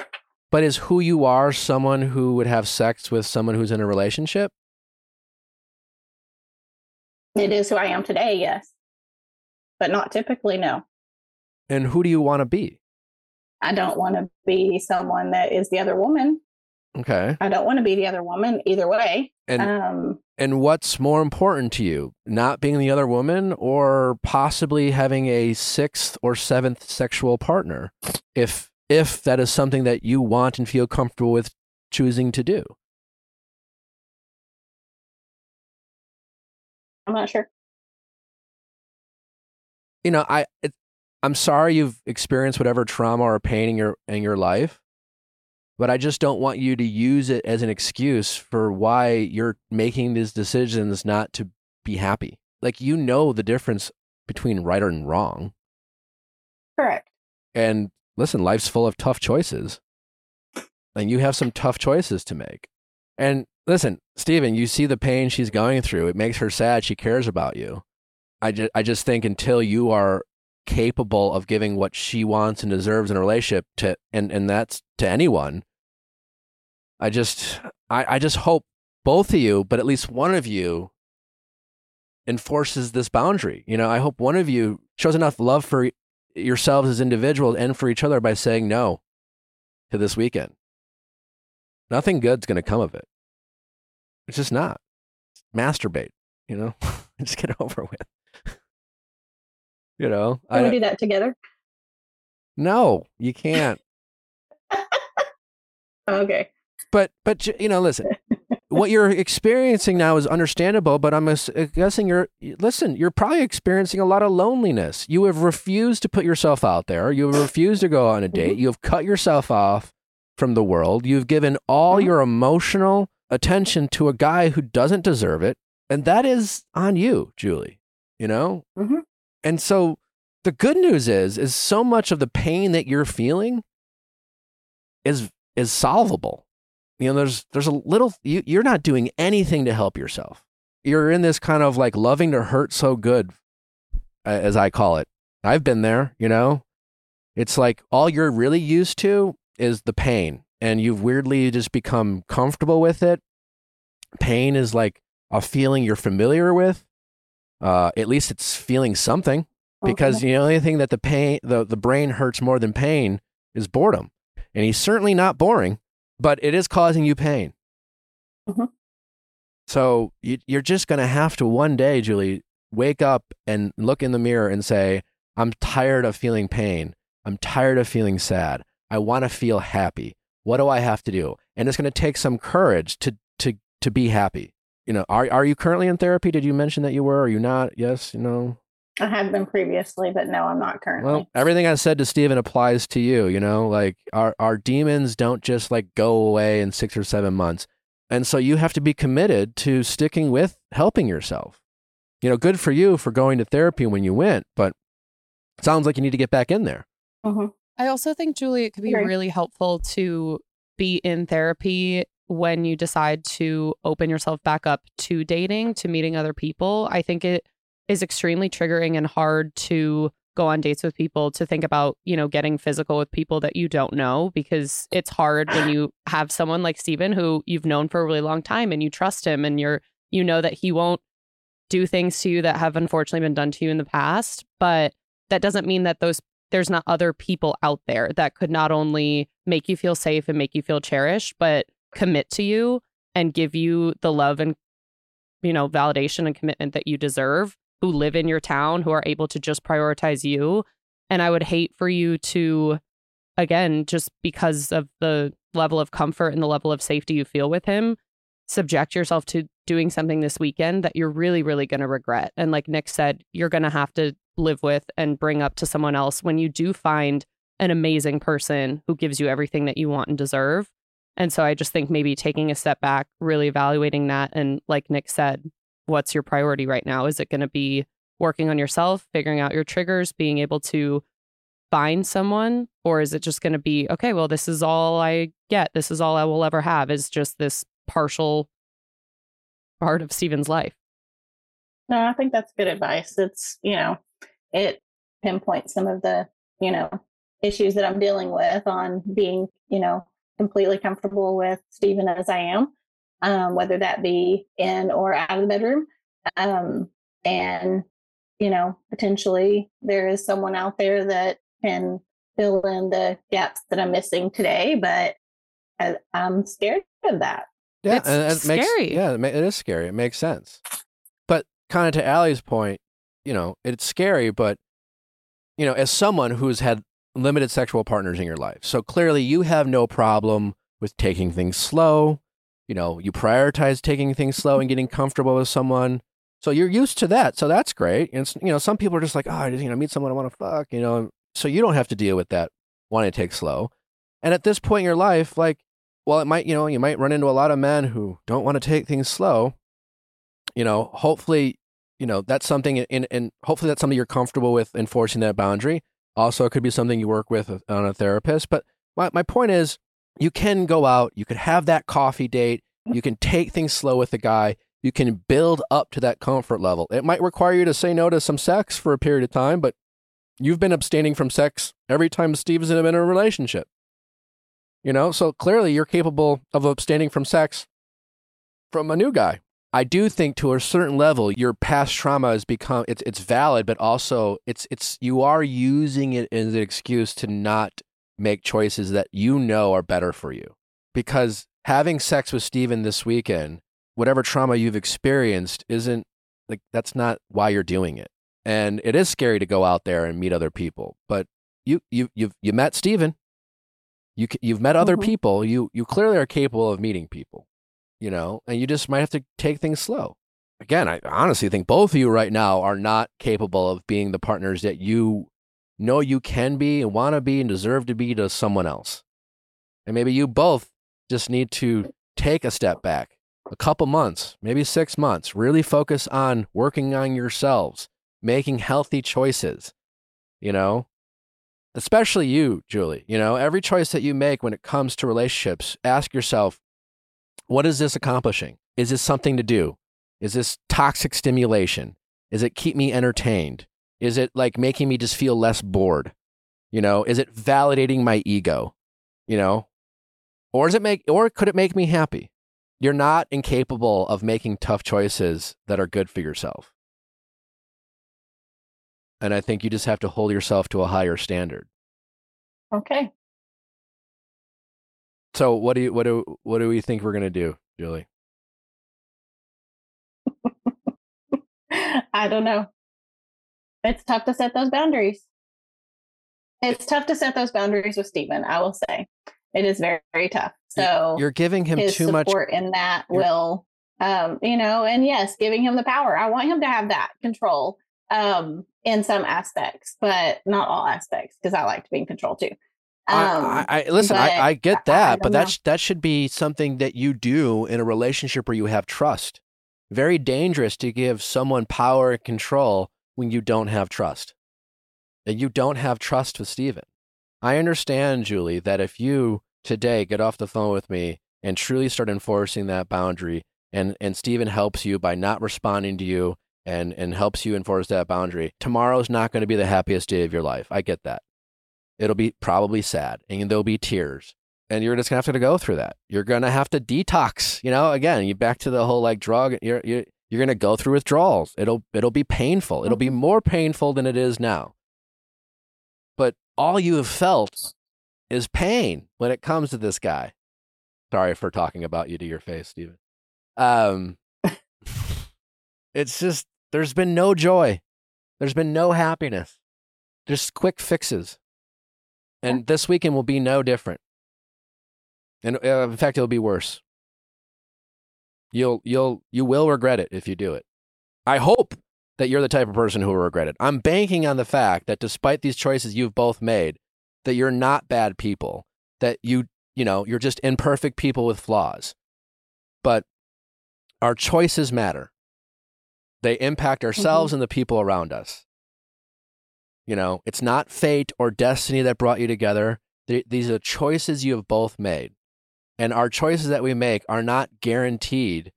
[SPEAKER 1] But is who you are someone who would have sex with someone who's in a relationship?
[SPEAKER 9] It is who I am today, yes. But not typically, no.
[SPEAKER 1] And who do you want to be?
[SPEAKER 9] I don't want to be someone that is the other woman.
[SPEAKER 1] Okay.
[SPEAKER 9] I don't want to be the other woman either way.
[SPEAKER 1] And
[SPEAKER 9] um,
[SPEAKER 1] and what's more important to you, not being the other woman, or possibly having a sixth or seventh sexual partner, if if that is something that you want and feel comfortable with choosing to do?
[SPEAKER 9] I'm not sure.
[SPEAKER 1] you know, I it, I'm sorry you've experienced whatever trauma or pain in your in your life, but I just don't want you to use it as an excuse for why you're making these decisions not to be happy. Like you know the difference between right and wrong.
[SPEAKER 9] Correct.
[SPEAKER 1] And listen, life's full of tough choices. And you have some tough choices to make. And listen, Stephen, you see the pain she's going through. It makes her sad. She cares about you. I just, I just think until you are capable of giving what she wants and deserves in a relationship to, and, and that's to anyone, I just, I, I just hope both of you, but at least one of you enforces this boundary. You know, I hope one of you shows enough love for yourselves as individuals and for each other by saying no to this weekend. Nothing good's going to come of it. It's just not. Masturbate, you know? just get over with. you know?
[SPEAKER 9] Can we
[SPEAKER 1] I,
[SPEAKER 9] do that together?
[SPEAKER 1] no, you can't.
[SPEAKER 9] Okay.
[SPEAKER 1] But but you know, listen. what you're experiencing now is understandable, but I'm uh, guessing you're listen. You're probably experiencing a lot of loneliness. You have refused to put yourself out there. You have refused to go on a mm-hmm. date. You have cut yourself off from the world. You've given all mm-hmm. your emotional attention to a guy who doesn't deserve it, and that is on you, Julie. You know,
[SPEAKER 9] Mhm.
[SPEAKER 1] and so the good news is, is so much of the pain that you're feeling is is solvable. You know, there's there's a little you, you're not doing anything to help yourself. You're in this kind of like loving to hurt so good, as I call it. I've been there. You know, it's like all you're really used to is the pain, and you've weirdly just become comfortable with it. Pain is like a feeling you're familiar with. Uh, at least it's feeling something because
[SPEAKER 9] Okay.
[SPEAKER 1] the only thing that the pain the, the brain hurts more than pain is boredom and he's certainly not boring but it is causing you pain
[SPEAKER 9] Mhm.
[SPEAKER 1] so you, you're just going to have to one day julie wake up and look in the mirror and say i'm tired of feeling pain i'm tired of feeling sad i want to feel happy what do i have to do and it's going to take some courage to to to be happy you know are, are you currently in therapy did you mention that you were are you not yes you know
[SPEAKER 9] I have been previously, but no, I'm not currently.
[SPEAKER 1] well, everything I said to Steven applies to you, you know, like our our demons don't just like go away in 6 or 7 months. And so you have to be committed to sticking with helping yourself. You know, good for you for going to therapy when you went, but sounds like you need to get back in there.
[SPEAKER 9] Mhm.
[SPEAKER 2] I also think, Julie, it could be really helpful to be in therapy when you decide to open yourself back up to dating, to meeting other people. I think it is extremely triggering and hard to go on dates with people to think about, you know, getting physical with people that you don't know because it's hard when you have someone like Steven who you've known for a really long time and you trust him and you're you know that he won't do things to you that have unfortunately been done to you in the past, but that doesn't mean that those there's not other people out there that could not only make you feel safe and make you feel cherished, but commit to you and give you the love and you know validation and commitment that you deserve who live in your town who are able to just prioritize you. And i would hate for you to again just because of the level of comfort and the level of safety you feel with him subject yourself to doing something this weekend that you're really really going to regret. And like nick said you're going to have to live with and bring up to someone else when you do find an amazing person who gives you everything that you want and deserve. And so i just think maybe taking a step back really evaluating that and like nick said what's your priority right now? Is it going to be working on yourself figuring out your triggers being able to find someone? Or is it just going to be okay well this is all i get. This is all i will ever have is just this partial part of steven's life.
[SPEAKER 9] No, I think that's good advice. It's, you know, it pinpoints some of the, you know, issues that I'm dealing with on being, you know, completely comfortable with Stephen as I am, um, whether that be in or out of the bedroom. Um, and, you know, potentially there is someone out there that can fill in the gaps that I'm missing today, but I, I'm scared of that.
[SPEAKER 1] Yeah,
[SPEAKER 2] It's
[SPEAKER 1] and it makes
[SPEAKER 2] scary.
[SPEAKER 1] yeah, it is scary. It makes sense. But kind of to Allie's point, you know, it's scary, but you know, as someone who's had limited sexual partners in your life, so clearly you have no problem with taking things slow. You know, you prioritize taking things slow and getting comfortable with someone. So you're used to that. So that's great. And you know, some people are just like, oh, I just, you know, meet someone I want to fuck. You know, so you don't have to deal with that wanting to take slow. And at this point in your life, like well, it might, you know, you might run into a lot of men who don't want to take things slow. You know, hopefully, you know, that's something in, and hopefully that's something you're comfortable with enforcing that boundary. Also, it could be something you work with on a therapist. But my, my point is, you can go out, you could have that coffee date, mm-hmm. you can take things slow with the guy, you can build up to that comfort level. It might require you to say no to some sex for a period of time, but you've been abstaining from sex every time Steve's been in a relationship. You know, so clearly you're capable of abstaining from sex from a new guy. I do think to a certain level your past trauma has become it's it's valid, but also it's it's you are using it as an excuse to not make choices that you know are better for you. Because having sex with Steven this weekend, whatever trauma you've experienced isn't like that's not why you're doing it. And it is scary to go out there and meet other people, but you you you've you met Steven You you've met other
[SPEAKER 9] Mhm.
[SPEAKER 1] people you you clearly are capable of meeting people you know and you just might have to take things slow again i honestly think both of you right now are not capable of being the partners that you know you can be and want to be and deserve to be to someone else and maybe you both just need to take a step back a couple months maybe 6 months really focus on working on yourselves making healthy choices you know especially you, Julie. You know, every choice that you make when it comes to relationships, ask yourself, what is this accomplishing? Is this something to do? Is this toxic stimulation? Is it keep me entertained? Is it like making me just feel less bored? You know, is it validating my ego? You know, or is it make or could it make me happy? You're not incapable of making tough choices that are good for yourself. And I think you just have to hold yourself to a higher standard.
[SPEAKER 9] Okay.
[SPEAKER 1] So what do you what do what do we think we're gonna do, Julie?
[SPEAKER 9] I don't know. It's tough to set those boundaries. It's tough to set those boundaries with Stephen, I will say. It is very, very tough. So
[SPEAKER 1] You're giving him too much.
[SPEAKER 9] support in that
[SPEAKER 1] you're-
[SPEAKER 9] will um, you know, and yes, giving him the power. I want him to have that control um in some aspects, but not all aspects, because I like to be in control too. Um
[SPEAKER 1] I, I, I listen. I, I get that, but that sh- that should be something that you do in a relationship where you have trust. Very dangerous to give someone power and control when you don't have trust, and you don't have trust with Steven. I understand, Julie, that if you today get off the phone with me and truly start enforcing that boundary, and and Steven helps you by not responding to you and and helps you enforce that boundary, tomorrow's not going to be the happiest day of your life. I get that. It'll be probably sad and there'll be tears. And you're just gonna have to go through that. You're gonna have to detox. You know, again, you back to the whole like drug. You're you're you're gonna go through withdrawals. It'll it'll be painful. It'll be more painful than it is now. But all you have felt is pain when it comes to this guy. Sorry for talking about you to your face, Steven. Um, it's just there's been no joy. There's been no happiness. Just quick fixes. And this weekend will be no different. And uh, in fact, it'll be worse. You'll you'll you will regret it if you do it. I hope that you're the type of person who will regret it. I'm banking on the fact that despite these choices you've both made, that you're not bad people. That you you know you're just imperfect people with flaws. But our choices matter. They impact ourselves and the people around us. You know, it's not fate or destiny that brought you together. These are choices you have both made. And our choices that we make are not guaranteed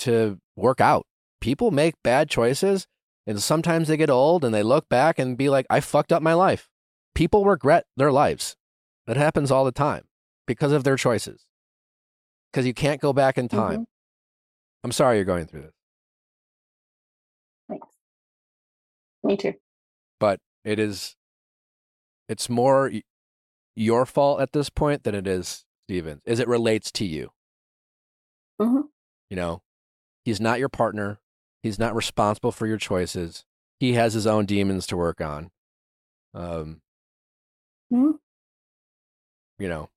[SPEAKER 1] to work out, people make bad choices and sometimes they get old and they look back and be like, I fucked up my life. People regret their lives. That happens all the time because of their choices. Because you can't go back in time.
[SPEAKER 9] Mhm.
[SPEAKER 1] I'm sorry you're going through this,
[SPEAKER 9] Thanks. Me too.
[SPEAKER 1] but it is, it's more your fault at this point than it is Steven's, as it relates to you.
[SPEAKER 9] Mhm.
[SPEAKER 1] You know, he's not your partner. He's not responsible for your choices. He has his own demons to work on. Um,
[SPEAKER 9] Mhm.
[SPEAKER 1] you know,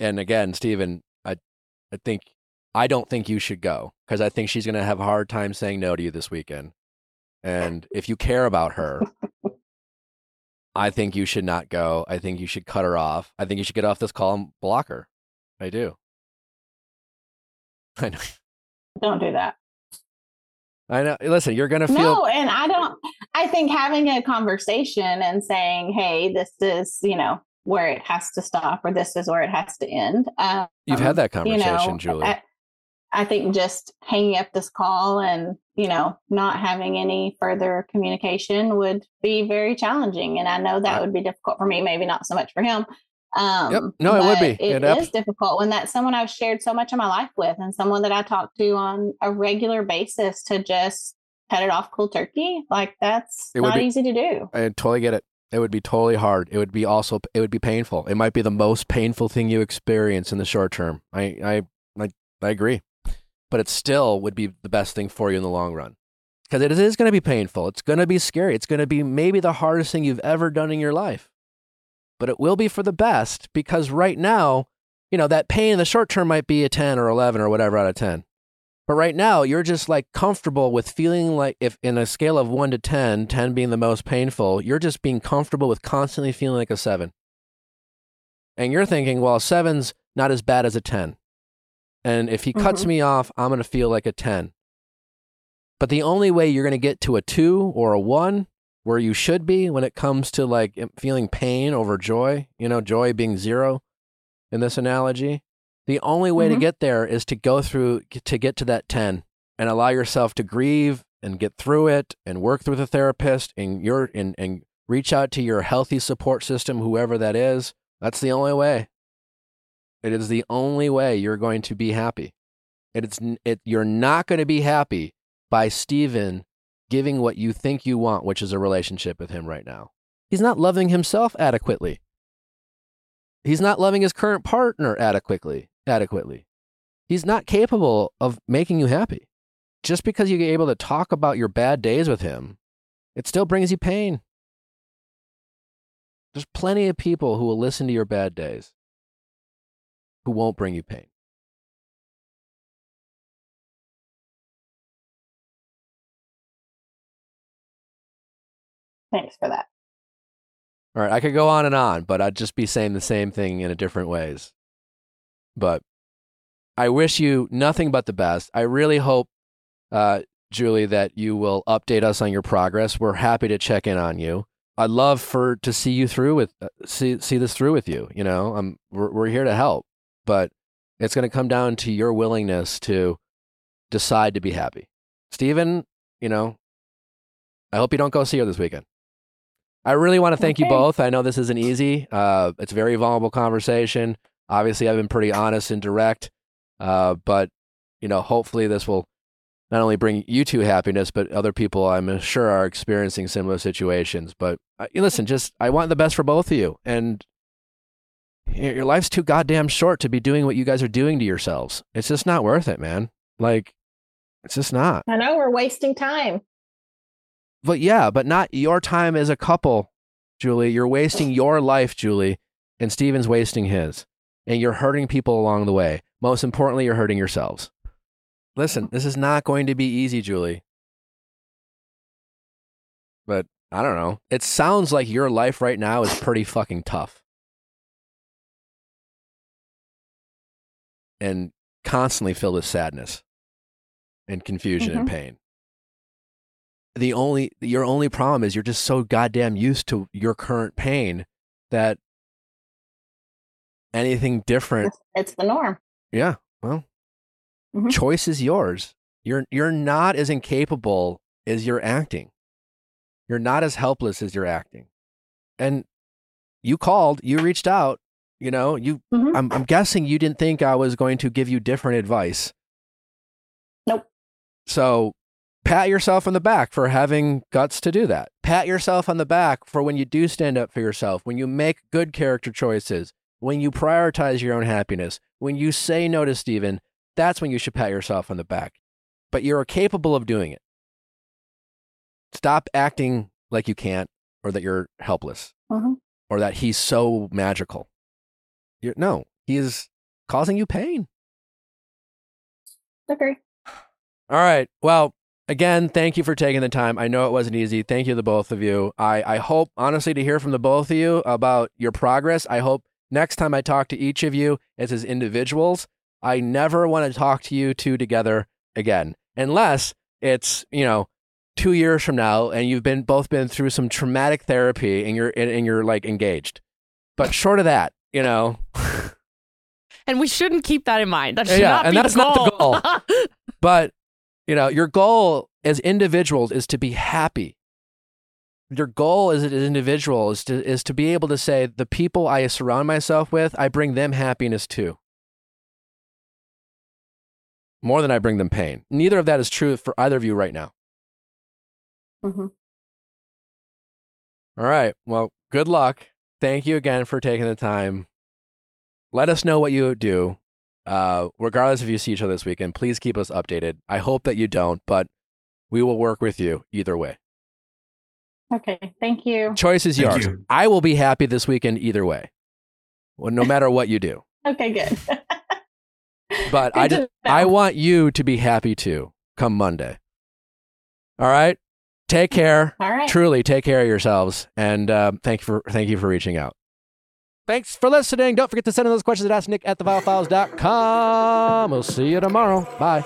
[SPEAKER 1] and again, Steven, I, I think, I don't think you should go because I think she's going to have a hard time saying no to you this weekend. And if you care about her, I think you should not go. I think you should cut her off. I think you should get off this call and block her. I do. I know.
[SPEAKER 9] Don't do that.
[SPEAKER 1] I know. Listen, you're going to feel.
[SPEAKER 9] No, and I don't. I think having a conversation and saying, "Hey, this is you know where it has to stop, or this is where it has to end." Um,
[SPEAKER 1] You've had that
[SPEAKER 9] you
[SPEAKER 1] conversation,
[SPEAKER 9] know,
[SPEAKER 1] Julie.
[SPEAKER 9] I, I think just hanging up this call and you know not having any further communication would be very challenging, and I know that would be difficult for me. Maybe not so much for him. Um,
[SPEAKER 1] No, it would be.
[SPEAKER 9] It
[SPEAKER 1] It
[SPEAKER 9] is difficult when that's someone I've shared so much of my life with, and someone that I talk to on a regular basis to just cut it off cold turkey. Like that's
[SPEAKER 1] It
[SPEAKER 9] not
[SPEAKER 1] be-
[SPEAKER 9] easy to do.
[SPEAKER 1] I totally get it. It would be totally hard. It would be also it would be painful. It might be the most painful thing you experience in the short term. I I I, I agree. But it still would be the best thing for you in the long run. Because it is going to be painful. It's going to be scary. It's going to be maybe the hardest thing you've ever done in your life. But it will be for the best because right now, you know, that pain in the short term might be a 10 or 11 or whatever out of 10. But right now, you're just like comfortable with feeling like if in a scale of 1 to 10, 10 being the most painful, you're just being comfortable with constantly feeling like a 7. And you're thinking, well, 7's not as bad as a 10. And if he cuts
[SPEAKER 9] Mhm.
[SPEAKER 1] me off, I'm going to feel like a 10. But the only way you're going to get to a 2 or a 1 where you should be when it comes to like feeling pain over joy, you know, joy being 0 in this analogy, the only way to
[SPEAKER 9] Mhm.
[SPEAKER 1] get there is to go through to get to that 10 and allow yourself to grieve and get through it and work through the therapist and your and, and reach out to your healthy support system whoever that is that's the only way it is the only way you're going to be happy. It's it, you're not going to be happy by Steven giving what you think you want which is a relationship with him right now. He's not loving himself adequately. He's not loving his current partner adequately adequately. He's not capable of making you happy. Just because you're able to talk about your bad days with him, it still brings you pain. There's plenty of people who will listen to your bad days who won't bring you pain.
[SPEAKER 9] Thanks for that.
[SPEAKER 1] All right, I could go on and on, but I'd just be saying the same thing in a different ways. But I wish you nothing but the best. I really hope, uh, Julie, that you will update us on your progress. We're happy to check in on you. I'd love for to see you through with uh, see see this through with you. You know, I'm we're we're here to help, but it's going to come down to your willingness to decide to be happy. Stephen, you know, I hope you don't go see her this weekend. I really want to thank you both. I know this isn't easy. Uh, it's a very vulnerable conversation. Obviously, I've been pretty honest and direct, uh, but you know, hopefully, this will not only bring you two happiness, but other people I'm sure are experiencing similar situations. But uh, listen, just I want the best for both of you, and your life's too goddamn short to be doing what you guys are doing to yourselves. It's just not worth it, man. Like, it's just not.
[SPEAKER 6] I know we're wasting time.
[SPEAKER 1] But yeah, but not your time as a couple, Julie. You're wasting your life, Julie, and Steven's wasting his. And you're hurting people along the way. Most importantly, you're hurting yourselves. Listen, this is not going to be easy, Julie. But I don't know. It sounds like your life right now is pretty fucking tough. And constantly filled with sadness and confusion and pain the only your only problem is you're just so goddamn used to your current pain that anything different
[SPEAKER 9] It's, it's the norm.
[SPEAKER 1] yeah well
[SPEAKER 9] Mhm.
[SPEAKER 1] choice is yours You're you're not as incapable as you're acting. You're not as helpless as you're acting. And you called, you reached out, you know, you
[SPEAKER 9] Mhm.
[SPEAKER 1] I'm I'm guessing you didn't think I was going to give you different advice.
[SPEAKER 9] Nope.
[SPEAKER 1] So pat yourself on the back for having guts to do that. Pat yourself on the back for when you do stand up for yourself, when you make good character choices, when you prioritize your own happiness, when you say no to Steven, that's when you should pat yourself on the back. But you're capable of doing it. Stop acting like you can't or that you're helpless
[SPEAKER 9] Mhm.
[SPEAKER 1] or that he's so magical. You're, no, he is causing you pain.
[SPEAKER 9] Okay.
[SPEAKER 1] All right. Well, again, thank you for taking the time. I know it wasn't easy. Thank you to the both of you. I, I hope, honestly, to hear from the both of you about your progress. I hope next time I talk to each of you, it's as individuals. I never want to talk to you two together again, unless it's, you know, two years from now and you've been both been through some traumatic therapy and you're and, and you're like engaged. But short of that, you know,
[SPEAKER 2] And we shouldn't keep that in mind. That should
[SPEAKER 1] Yeah,
[SPEAKER 2] not
[SPEAKER 1] and
[SPEAKER 2] be
[SPEAKER 1] that's
[SPEAKER 2] the
[SPEAKER 1] not the
[SPEAKER 2] goal.
[SPEAKER 1] But, you know, your goal as individuals is to be happy. Your goal as an individual is to is to be able to say the people I surround myself with, I bring them happiness too. More than I bring them pain. Neither of that is true for either of you right now.
[SPEAKER 9] Mhm.
[SPEAKER 1] All right. Well, good luck. Thank you again for taking the time. Let us know what you do. Uh, regardless if you see each other this weekend, please keep us updated. I hope that you don't, but we will work with you either way.
[SPEAKER 9] Okay. Thank you.
[SPEAKER 1] Choice is
[SPEAKER 8] Thank
[SPEAKER 1] yours.
[SPEAKER 8] you.
[SPEAKER 1] I will be happy this weekend either way, well, no matter what you do.
[SPEAKER 9] Okay. Good.
[SPEAKER 1] But I
[SPEAKER 9] Good to
[SPEAKER 1] just, I want you to be happy too come Monday. All right. Take care.
[SPEAKER 9] All right.
[SPEAKER 1] Truly, take care of yourselves, and um, thank you for thank you for reaching out. Thanks for listening. Don't forget to send in those questions at asknick at theviallfiles.com. We'll see you tomorrow. Bye.